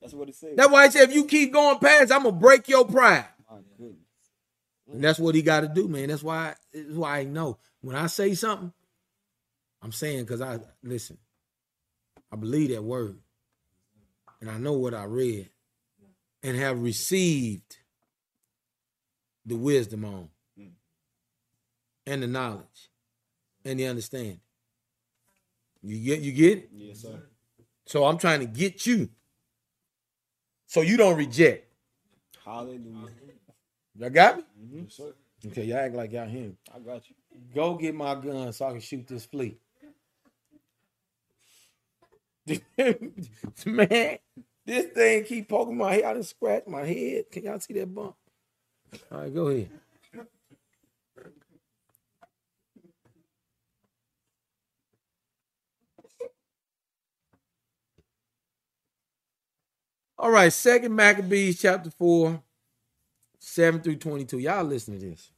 That's what it says. That's why he said if you keep going past, I'm gonna break your pride. My goodness. And that's what he got to do, man. That's why. That's why I know when I say something, I'm saying because I listen. I believe that word, and I know what I read, and have received the wisdom on, mm. and the knowledge, and the understanding. You get, you get it. Yes, sir. So I'm trying to get you, so you don't reject. Hallelujah. Y'all got me? Mm-hmm. Yes, sir. Okay, y'all act like y'all hear me. I got you. Go get my gun so I can shoot this flea. Man, this thing keep poking my head. I done scratch my head. Can y'all see that bump? All right, go ahead. All right, second Maccabees chapter 4, 7 through 22. Y'all listen to this.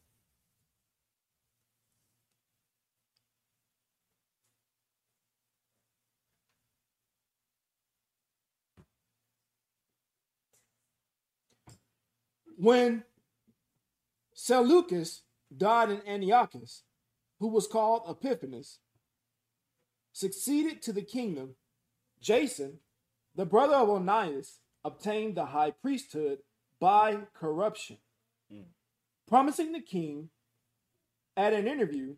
When Seleucus died in Antiochus, who was called Epiphanes, succeeded to the kingdom, Jason, the brother of Onias, obtained the high priesthood by corruption, promising the king at an interview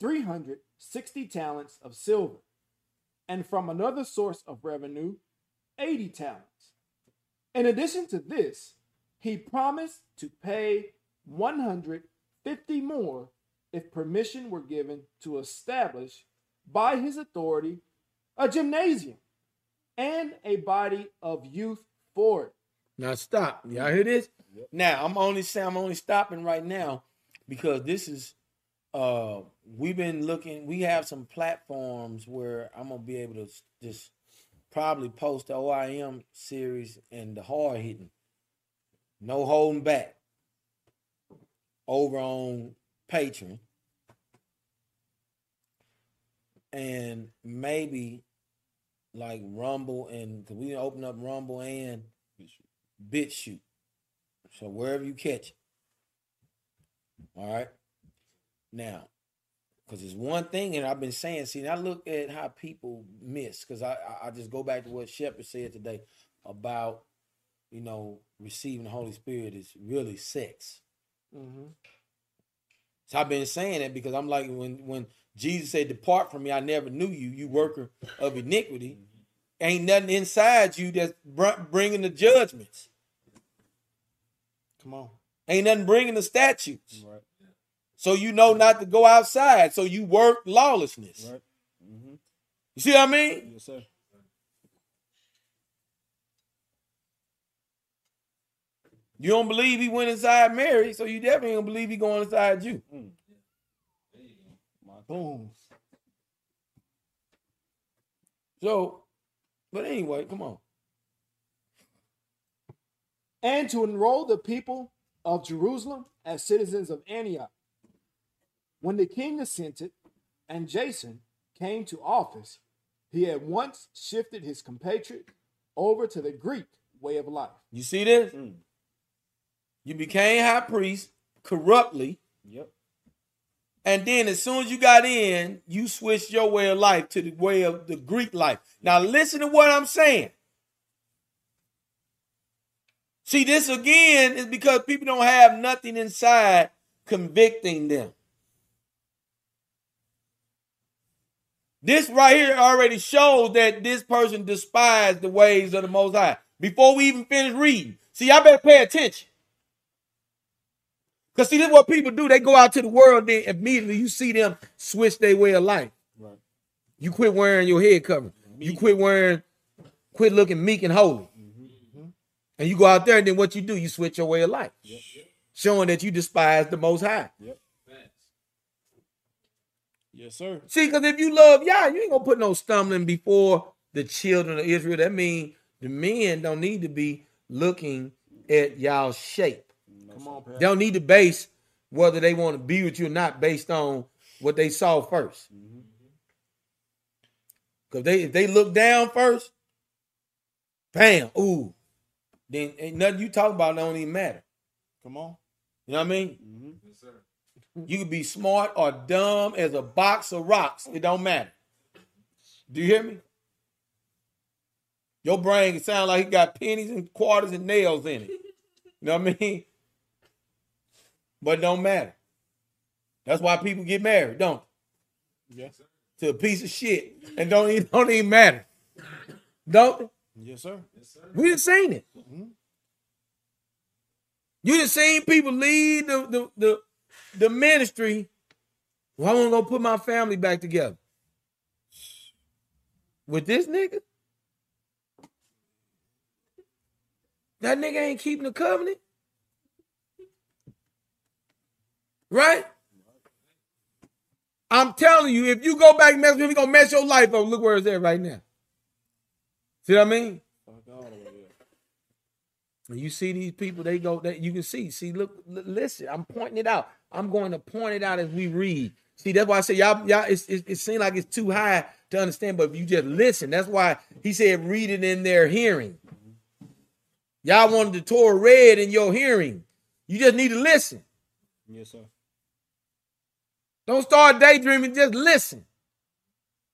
360 talents of silver, and from another source of revenue, 80 talents. In addition to this, he promised to pay 150 more if permission were given to establish by his authority a gymnasium and a body of youth for it. Now stop. Y'all hear this? Now I'm only saying I'm only stopping right now because this is uh we've been looking we have some platforms where I'm gonna be able to just probably post the OIM series and the hard hitting. No holding back. Over on Patreon. And maybe like Rumble and we open up Rumble and BitChute. So wherever you catch it. All right. Now, because it's one thing, and I've been saying, see, I look at how people miss, because I, I just go back to what Shepard said today about, you know, receiving the Holy Spirit is really sex. Mm-hmm. So I've been saying that because I'm like, when when Jesus said, "Depart from me, I never knew you, you worker of iniquity," ain't nothing inside you that's br- bringing the judgments. Come on. Ain't nothing bringing the statutes. Right. So you know not to go outside. So you work lawlessness. Right. Mm-hmm. You see what I mean? Yes, sir. You don't believe he went inside Mary, so you definitely don't believe he going inside you. My Boom. So, but anyway, come on. And to enroll the people of Jerusalem as citizens of Antioch. When the king assented and Jason came to office, he at once shifted his compatriot over to the Greek way of life. You see this? Mm. You became high priest corruptly, Yep. And then as soon as you got in, you switched your way of life to the way of the Greek life. Now listen to what I'm saying. See, this again is because people don't have nothing inside convicting them. This right here already shows that this person despised the ways of the Most High. Before we even finish reading, see, I better pay attention. Because see, this is what people do. They go out to the world, then immediately you see them switch their way of life. Right. You quit wearing your head cover. You quit wearing, quit looking meek and holy. Mm-hmm. And you go out there, and then what you do? You switch your way of life. Showing that you despise the most high. Yep. Yes, sir. See, because if you love Yah, you ain't gonna put no stumbling before the children of Israel. That means the men don't need to be looking at y'all's shape. Come on, Pat. They don't need to base whether they want to be with you or not based on what they saw first. Mm-hmm. Because they if they look down first, bam, ooh, then ain't nothing you talk about don't even matter. Come on. You know what I mean? Mm-hmm. Yes, sir. You could be smart or dumb as a box of rocks. It don't matter. Do you hear me? Your brain can sound like it got pennies and quarters and nails in it. You know what I mean? But it don't matter. That's why people get married, don't Yes. they? To a piece of shit and don't even, don't even matter. Don't they? Yes, sir. Yes, sir. We just seen it. Mm-hmm. You just seen people leave the the the, the ministry. Well, I want to go put my family back together. With this nigga? That nigga ain't keeping the covenant. Right? I'm telling you, if you go back and mess with him, he gonna mess your life up. Look where it's at right now. See what I mean? You see these people, they go that you can see. See, look, li- listen, I'm pointing it out. I'm going to point it out as we read. See, that's why I say y'all, y'all, it's, it, it seems like it's too high to understand, but if you just listen, that's why he said read it in their hearing. Y'all wanted the Torah read in your hearing. You just need to listen. Yes, sir. Don't start daydreaming, just listen.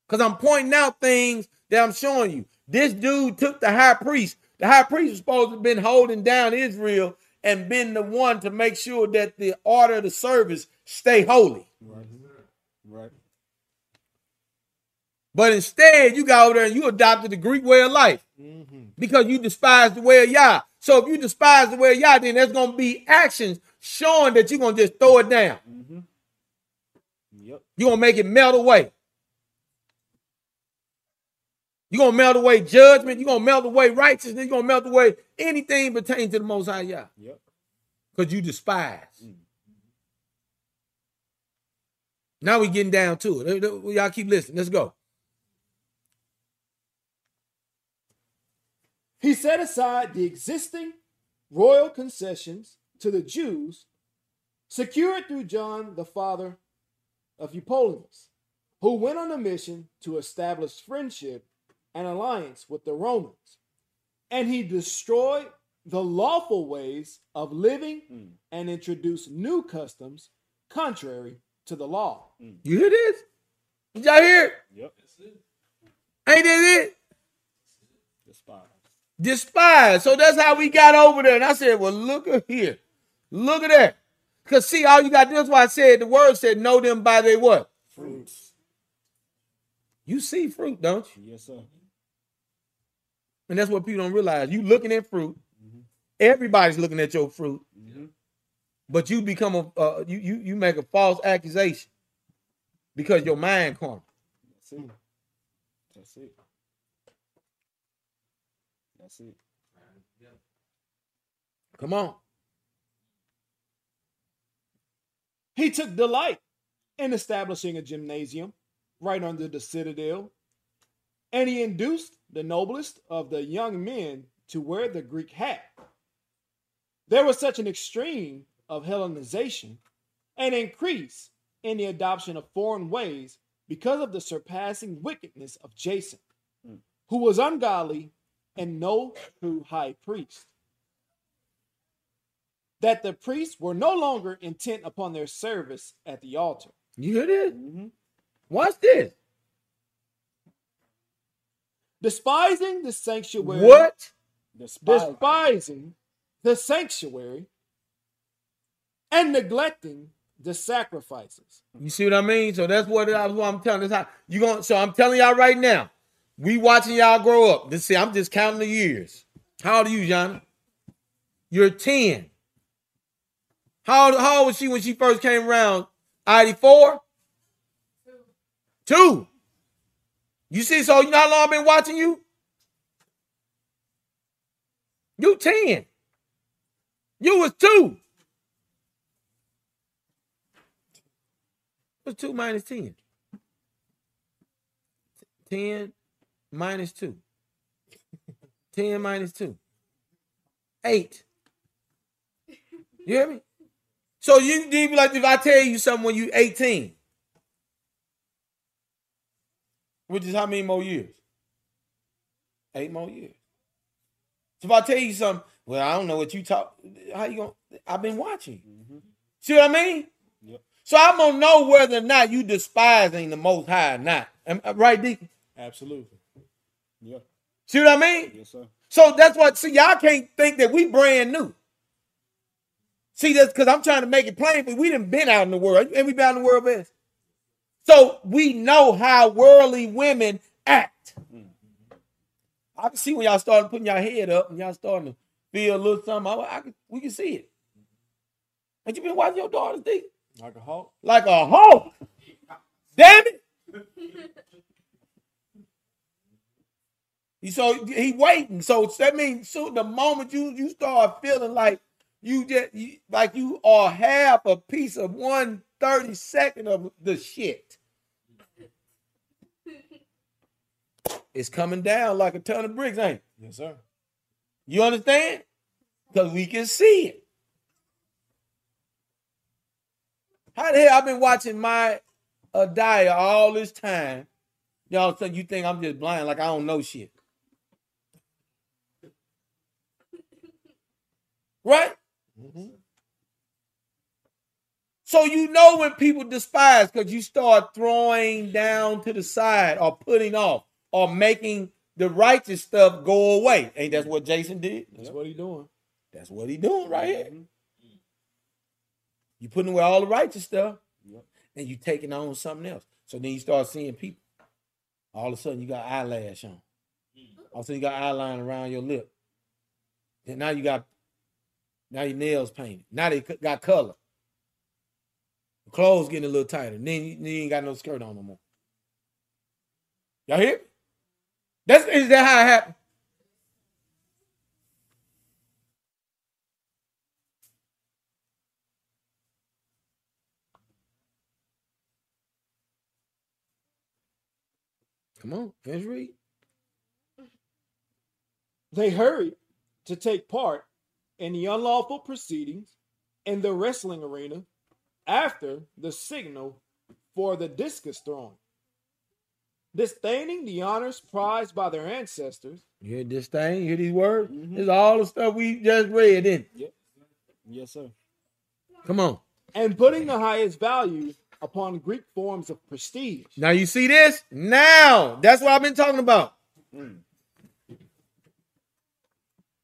Because I'm pointing out things that I'm showing you. This dude took the high priest. The high priest was supposed to have been holding down Israel and been the one to make sure that the order of the service stay holy. Right. Right. But instead, you got over there and you adopted the Greek way of life Mm-hmm. because you despise the way of Yah. So if you despise the way of Yah, then there's going to be actions showing that you're going to just throw it down. Mm-hmm. Yep. You're going to make it melt away. You're going to melt away judgment. You're going to melt away righteousness. You're going to melt away anything pertaining to the Most High Yah Yep. because you despise. Mm. Now we getting down to it. Y'all keep listening. Let's go. He set aside the existing royal concessions to the Jews, secured through John, the father of Eupolemus, who went on a mission to establish friendship and alliance with the Romans. And he destroyed the lawful ways of living hmm. and introduced new customs contrary to the law. Hmm. You hear this? Did y'all hear it? Yep. That's it. Ain't that it? Despise. Despise. So that's how we got over there. And I said, well, look at here. Look at that. Because see, all you got to do is why I said the word said, know them by their what? Fruits. You see fruit, don't you? Yes, sir. And that's what people don't realize. You looking at fruit. Everybody's looking at your fruit. Mhm. But you become a uh, you you you make a false accusation because your mind corner. That's it. That's it. That's it. Come on. He took delight in establishing a gymnasium right under the citadel, and he induced the noblest of the young men to wear the Greek hat. There was such an extreme of Hellenization and increase in the adoption of foreign ways because of the surpassing wickedness of Jason, hmm. who was ungodly and no true high priest. That the priests were no longer intent upon their service at the altar. You hear this? Mhm. Watch this. Despising the sanctuary. What? Despising the sanctuary and neglecting the sacrifices. You see what I mean? So that's what, I, what I'm telling. That's how you going. So I'm telling y'all right now. We watching y'all grow up. This see, I'm just counting the years. How old are you, Johnny? You're 10. How old, how old was she when she first came around? 84? Two. You see, so you know how long I've been watching you? You 10. You was two. What's two minus 10? 10 minus 2. 10 minus 2. 8. You hear me? So you be like if I tell you something when you 18, which is how many more years? Eight more years. So if I tell you something, well, I don't know what you talk. How you gonna? I've been watching. Mm-hmm. See what I mean? Yep. So I'm gonna know whether or not you despising the Most High or not. Am I right, Deacon? Absolutely. Yeah. See what I mean? Yes, sir. So that's what. See, y'all can't think that we brand new. See, that's because I'm trying to make it plain, but we didn't been out in the world, and we been out in the world, best. So we know how worldly women act. Mm-hmm. I can see when y'all started putting your head up and y'all starting to feel a little something. I, I can, we can see it. And you been watching your daughters, D? Like a hawk. Like a hawk. Damn it. So he waiting. So that means so the moment you you start feeling like you just you, like you are half a piece of one thirty second of the shit. It's coming down like a ton of bricks, ain't it? Yes, sir. You understand? Because we can see it. How the hell I've been watching my uh, Adiah all this time? Y'all think you think I'm just blind, like I don't know shit. Right? Mm-hmm. So you know when people despise because you start throwing down to the side or putting off or making the righteous stuff go away. Ain't that what Jason did? That's what he doing. That's what he doing right here. Mm-hmm. You putting away all the righteous stuff, Yep. and you taking on something else. So then you start seeing people. All of a sudden you got eyelash on. Mm. All of a sudden you got eyeliner around your lip. And now you got now your nails painted. Now they got color. The clothes getting a little tighter. Then you, then you ain't got no skirt on no more. Y'all hear? me? That's is that how it happened? Come on, finish read. They hurried to take part in the unlawful proceedings in the wrestling arena after the signal for the discus throwing. Disdaining the honors prized by their ancestors, You hear this thing? You hear these words? Mhm. This is all the stuff we just read, didn't it? yes, sir, Come on. and putting the highest value upon Greek forms of prestige. Now you see this? Now that's what I've been talking about. Mm.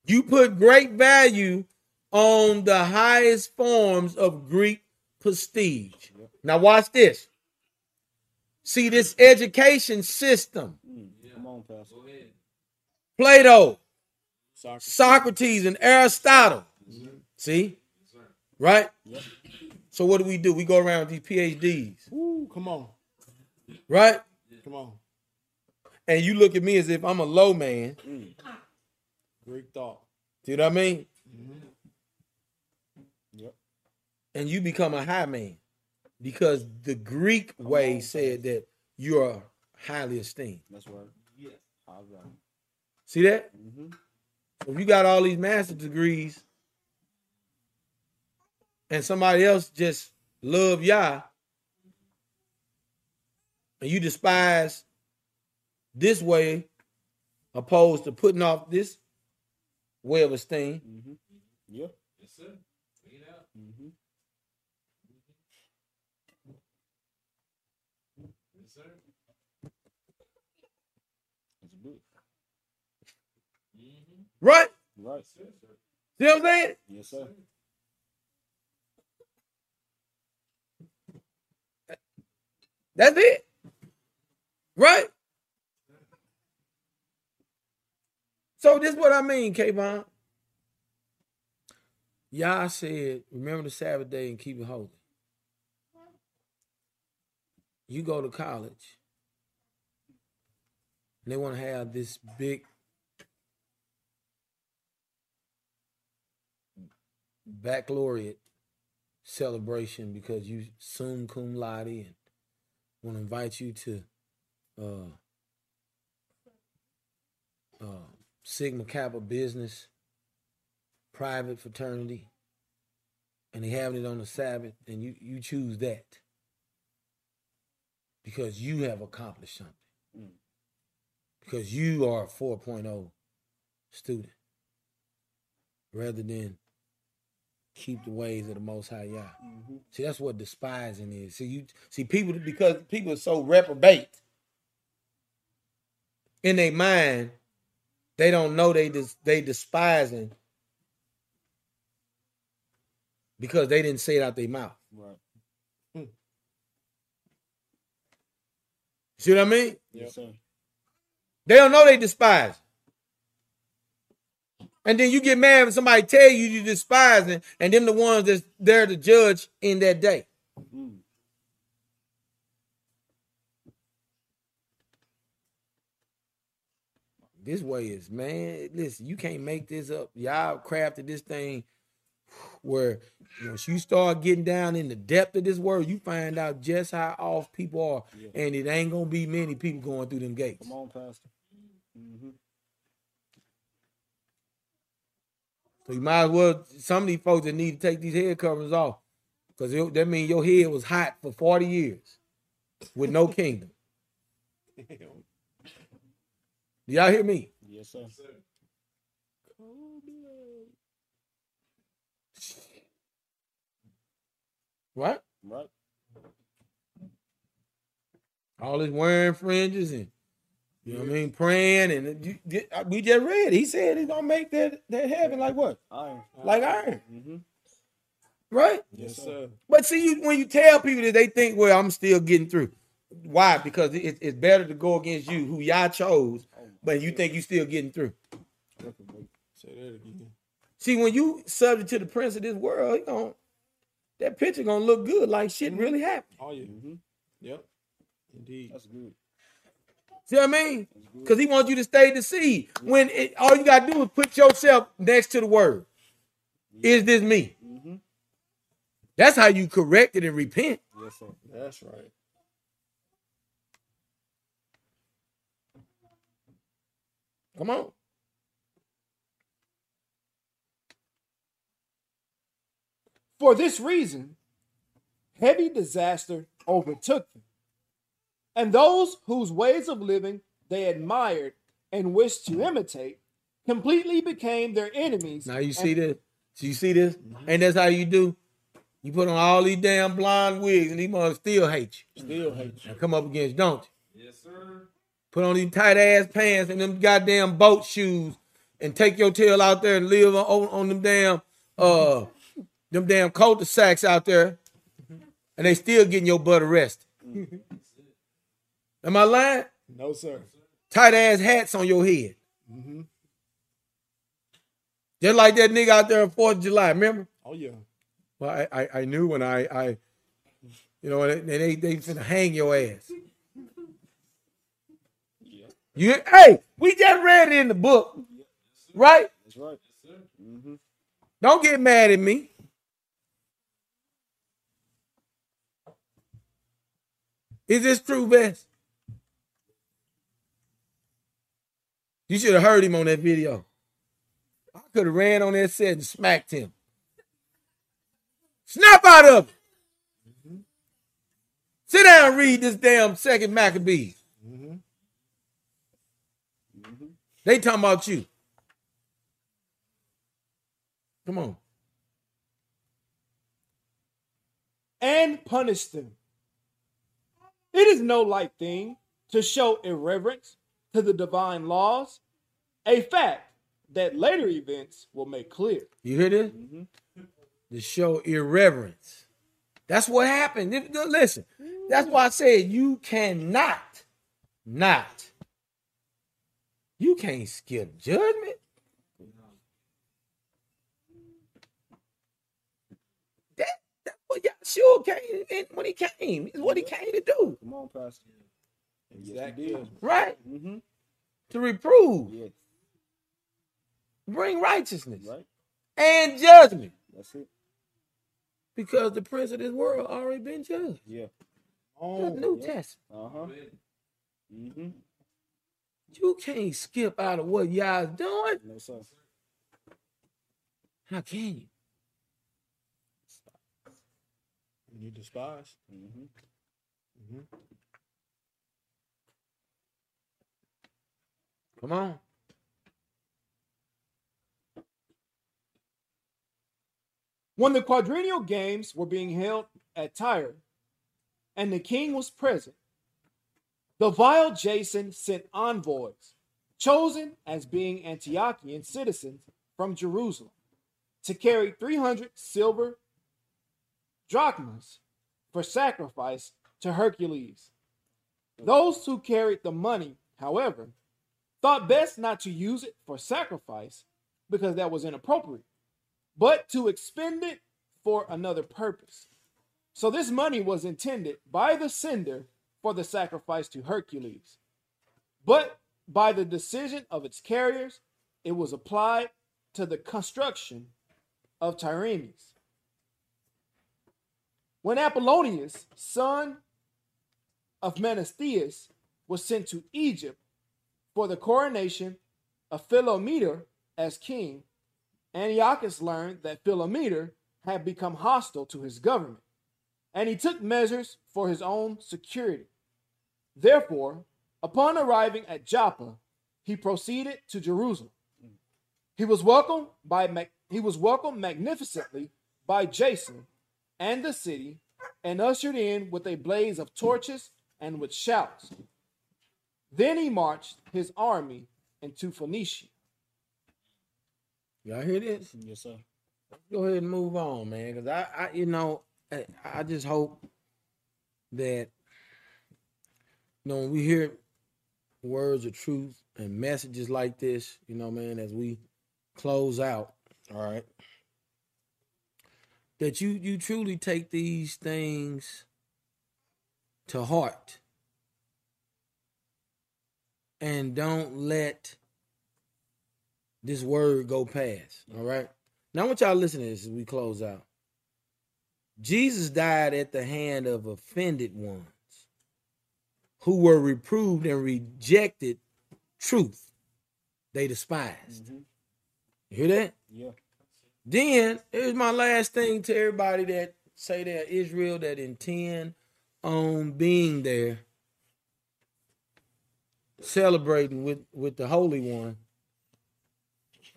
You put great value on the highest forms of Greek prestige. Now watch this. See this education system. Come on, Pastor. Go ahead. Plato, Socrates. Socrates, and Aristotle. Mm-hmm. See? Yes, sir. Right? Yep. So what do we do? We go around with these PhDs, Ooh, come on, right? come on. And you look at me as if I'm a low man. Mm. Greek thought. Do you know what I mean? Yep. And you become a high man because the Greek way said that you're highly esteemed. That's right. Yes. All right. See that? Mm-hmm. If you got all these master degrees and somebody else just love Yah and you despise this way opposed to putting off this way of esteem, Mm-hmm. Yep. Yes, sir. Bring it out. Mm-hmm. Yes, sir. That's good. Mm-hmm. right? Right. Yes, sir. See what I'm saying? Yes, sir. Yes, sir. And That's it. Right? So this is what I mean, Kayvon. Yah said, remember the Sabbath day and keep it holy. You go to college, and they want to have this big baccalaureate celebration because you sum cum laude and want to invite you to uh, uh, Sigma Kappa business private fraternity, and they having it on the Sabbath, and you you choose that because you have accomplished something. Mm. Because you are a 4.0 student rather than keep the ways of the most high Yah. Mm-hmm. See, that's what despising is. See, you see people because people are so reprobate in their mind, they don't know they des, they despising because they didn't say it out their mouth. Right. See what I mean? Yes, sir. They don't know they despise. And then you get mad when somebody tell you you despise despising, and them the ones that's there to judge in that day. Mm. This way is man. Listen, you can't make this up. Y'all crafted this thing where once you start getting down in the depth of this world, you find out just how off people are, Yeah. and it ain't gonna be many people going through them gates. Come on, Pastor. hmm So you might as well. Some of these folks that need to take these head coverings off, because that means your head was hot for forty years with no kingdom. Do y'all hear me? Yes, sir. What? Right. All this wearing fringes and you know what I mean, praying and you, you- we just read. He said he's gonna make that that heaven like what? Iron. Like iron, hmm right? Yes, sir. But see, you when you tell people that they think, well, I'm still getting through. Why? Because it, it's better to go against you, who y'all chose, but you think you still getting through. Say that again. See, when you subject to the prince of this world, he gon' that picture gonna look good, like shit really happened. Oh yeah. hmm Yep. Indeed. That's good. See what I mean? Because he wants you to stay the seed. When it, all you gotta do is put yourself next to the word. Is this me? hmm That's how you correct it and repent. Yes, sir. That's right. Come on. For this reason, heavy disaster overtook them. And those whose ways of living they admired and wished to imitate completely became their enemies. Now you see this? So you see this? And that's how you do. You put on all these damn blonde wigs, and these mother still hate you. Still hate you. And come up against, don't you? Yes, sir. Put on these tight ass pants and them goddamn boat shoes, and take your tail out there and live on, on them damn uh them damn cul-de-sacs out there, and they still getting your butt arrested. Am I lying? No, sir. Tight ass hats on your head. hmm Just like that nigga out there on 4th of July, remember? Oh yeah. Well, I, I, I knew when I, I you know, and they, they, they finna hang your ass. You, hey, we just read it in the book, right? That's right. Yes, sir. hmm Don't get mad at me. Is this true, Bess? You should have heard him on that video. I could have ran on that set and smacked him. Snap out of it. Sit down and read this damn second Maccabees. hmm They talking about you. Come on. And punish them. It is no light thing to show irreverence to the divine laws, a fact that later events will make clear. You hear this? Mhm. To show irreverence. That's what happened. Listen, that's why I said you cannot, not, you can't skip judgment. That, that's what Yahshua came in when he came. Is what he came to do, Come on, Pastor. Exactly. right? Mm-hmm. To reprove, Yes. bring righteousness Right. and judgment. That's it. Because the prince of this world already been judged. Yeah. That's New yeah. Testament. Uh huh. Mm-hmm. You can't skip out of what y'all's doing. No sir. How can you? You despise. Mm-hmm. Come on. When the quadrennial games were being held at Tyre, and the king was present, the vile Jason sent envoys, chosen as being Antiochian citizens from Jerusalem, to carry 300 silver drachmas for sacrifice to Hercules. Those who carried the money, however, thought best not to use it for sacrifice because that was inappropriate but to expend it for another purpose. So this money was intended by the sender for the sacrifice to Hercules. But by the decision of its carriers, it was applied to the construction of Tyrannus. When Apollonius, son of Menestheus, was sent to Egypt for the coronation of Philometor as king, Antiochus learned that Philometor had become hostile to his government, and he took measures for his own security. Therefore, upon arriving at Joppa, he proceeded to Jerusalem. He was welcomed by he was welcomed magnificently by Jason and the city, and ushered in with a blaze of torches and with shouts. Then he marched his army into Phoenicia. Y'all hear this? Yes, sir. Go ahead and move on, man. Because I, I, you know, I, I just hope that, you know, when we hear words of truth and messages like this, you know, man, as we close out, all right, that you you truly take these things to heart and don't let this word go past. All right. Now I want y'all to listen to this as we close out. Jesus died at the hand of offended ones who were reproved and rejected truth they despised. Mhm. You hear that? Yeah. Then here's my last thing to everybody that say they're Israel that intend on being there, celebrating with with the Holy One,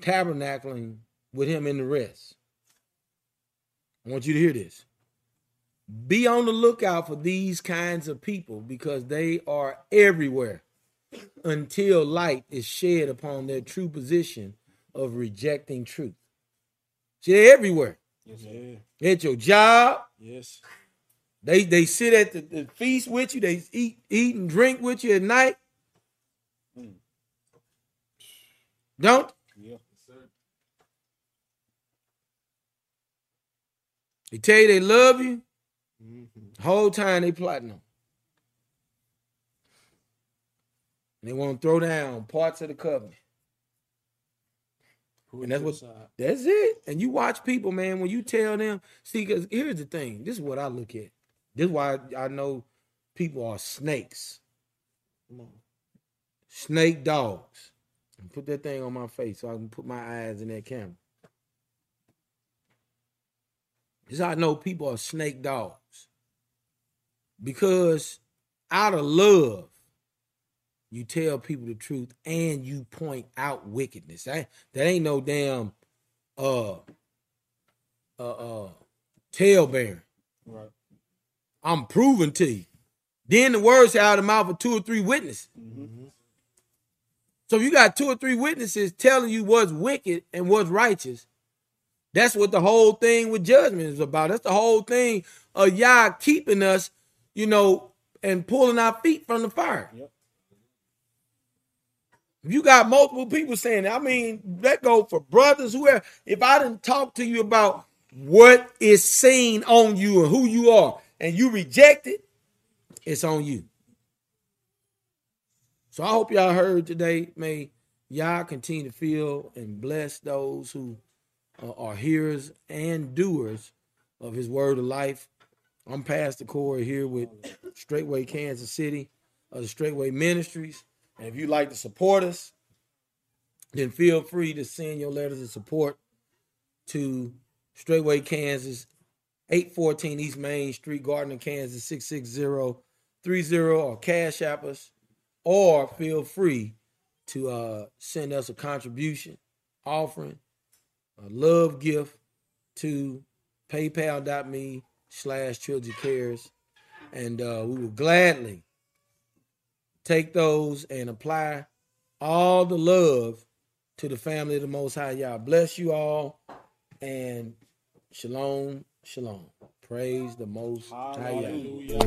tabernacling with Him in the rest. I want you to hear this. Be on the lookout for these kinds of people because they are everywhere until light is shed upon their true position of rejecting truth. See, they're everywhere. Yes, sir. At your job, Yes. they they sit at the, the feast with you. They eat eat and drink with you at night. Mm. Don't Yeah. they tell you they love you? Whole time they plotting on. And they want to throw down parts of the covenant. And that's what that's it. And you watch people, man, when you tell them, see, because here's the thing. This is what I look at. This is why I know people are snakes. Come on. Snake dogs. Put that thing on my face so I can put my eyes in that camera. This is how I know people are snake dogs. Because out of love, you tell people the truth and you point out wickedness. That, that ain't no damn uh uh uh tale bearing. Right. I'm proving to you. Then the words out of the mouth of two or three witnesses. Mm-hmm. So if you got two or three witnesses telling you what's wicked and what's righteous, that's what the whole thing with judgment is about. That's the whole thing of Yah keeping us, you know, and pulling our feet from the fire. Yep. If you got multiple people saying, I mean, that go for brothers, whoever. If I didn't talk to you about what is seen on you and who you are, and you reject it, it's on you. So I hope y'all heard today. May Yah continue to feel and bless those who are hearers and doers of his word of life. I'm Pastor Corey here with Straightway Kansas City of the Straightway Ministries. And if you'd like to support us, then feel free to send your letters of support to Straightway Kansas, 814 East Main Street, Gardner, Kansas, 66030, or Cash App us, or feel free to uh, send us a contribution, offering, a love gift to paypal.me slash trilogy cares. And uh, we will gladly take those and apply all the love to the family of the Most High. Yah bless you all and shalom, shalom. Praise the Most High. Hallelujah.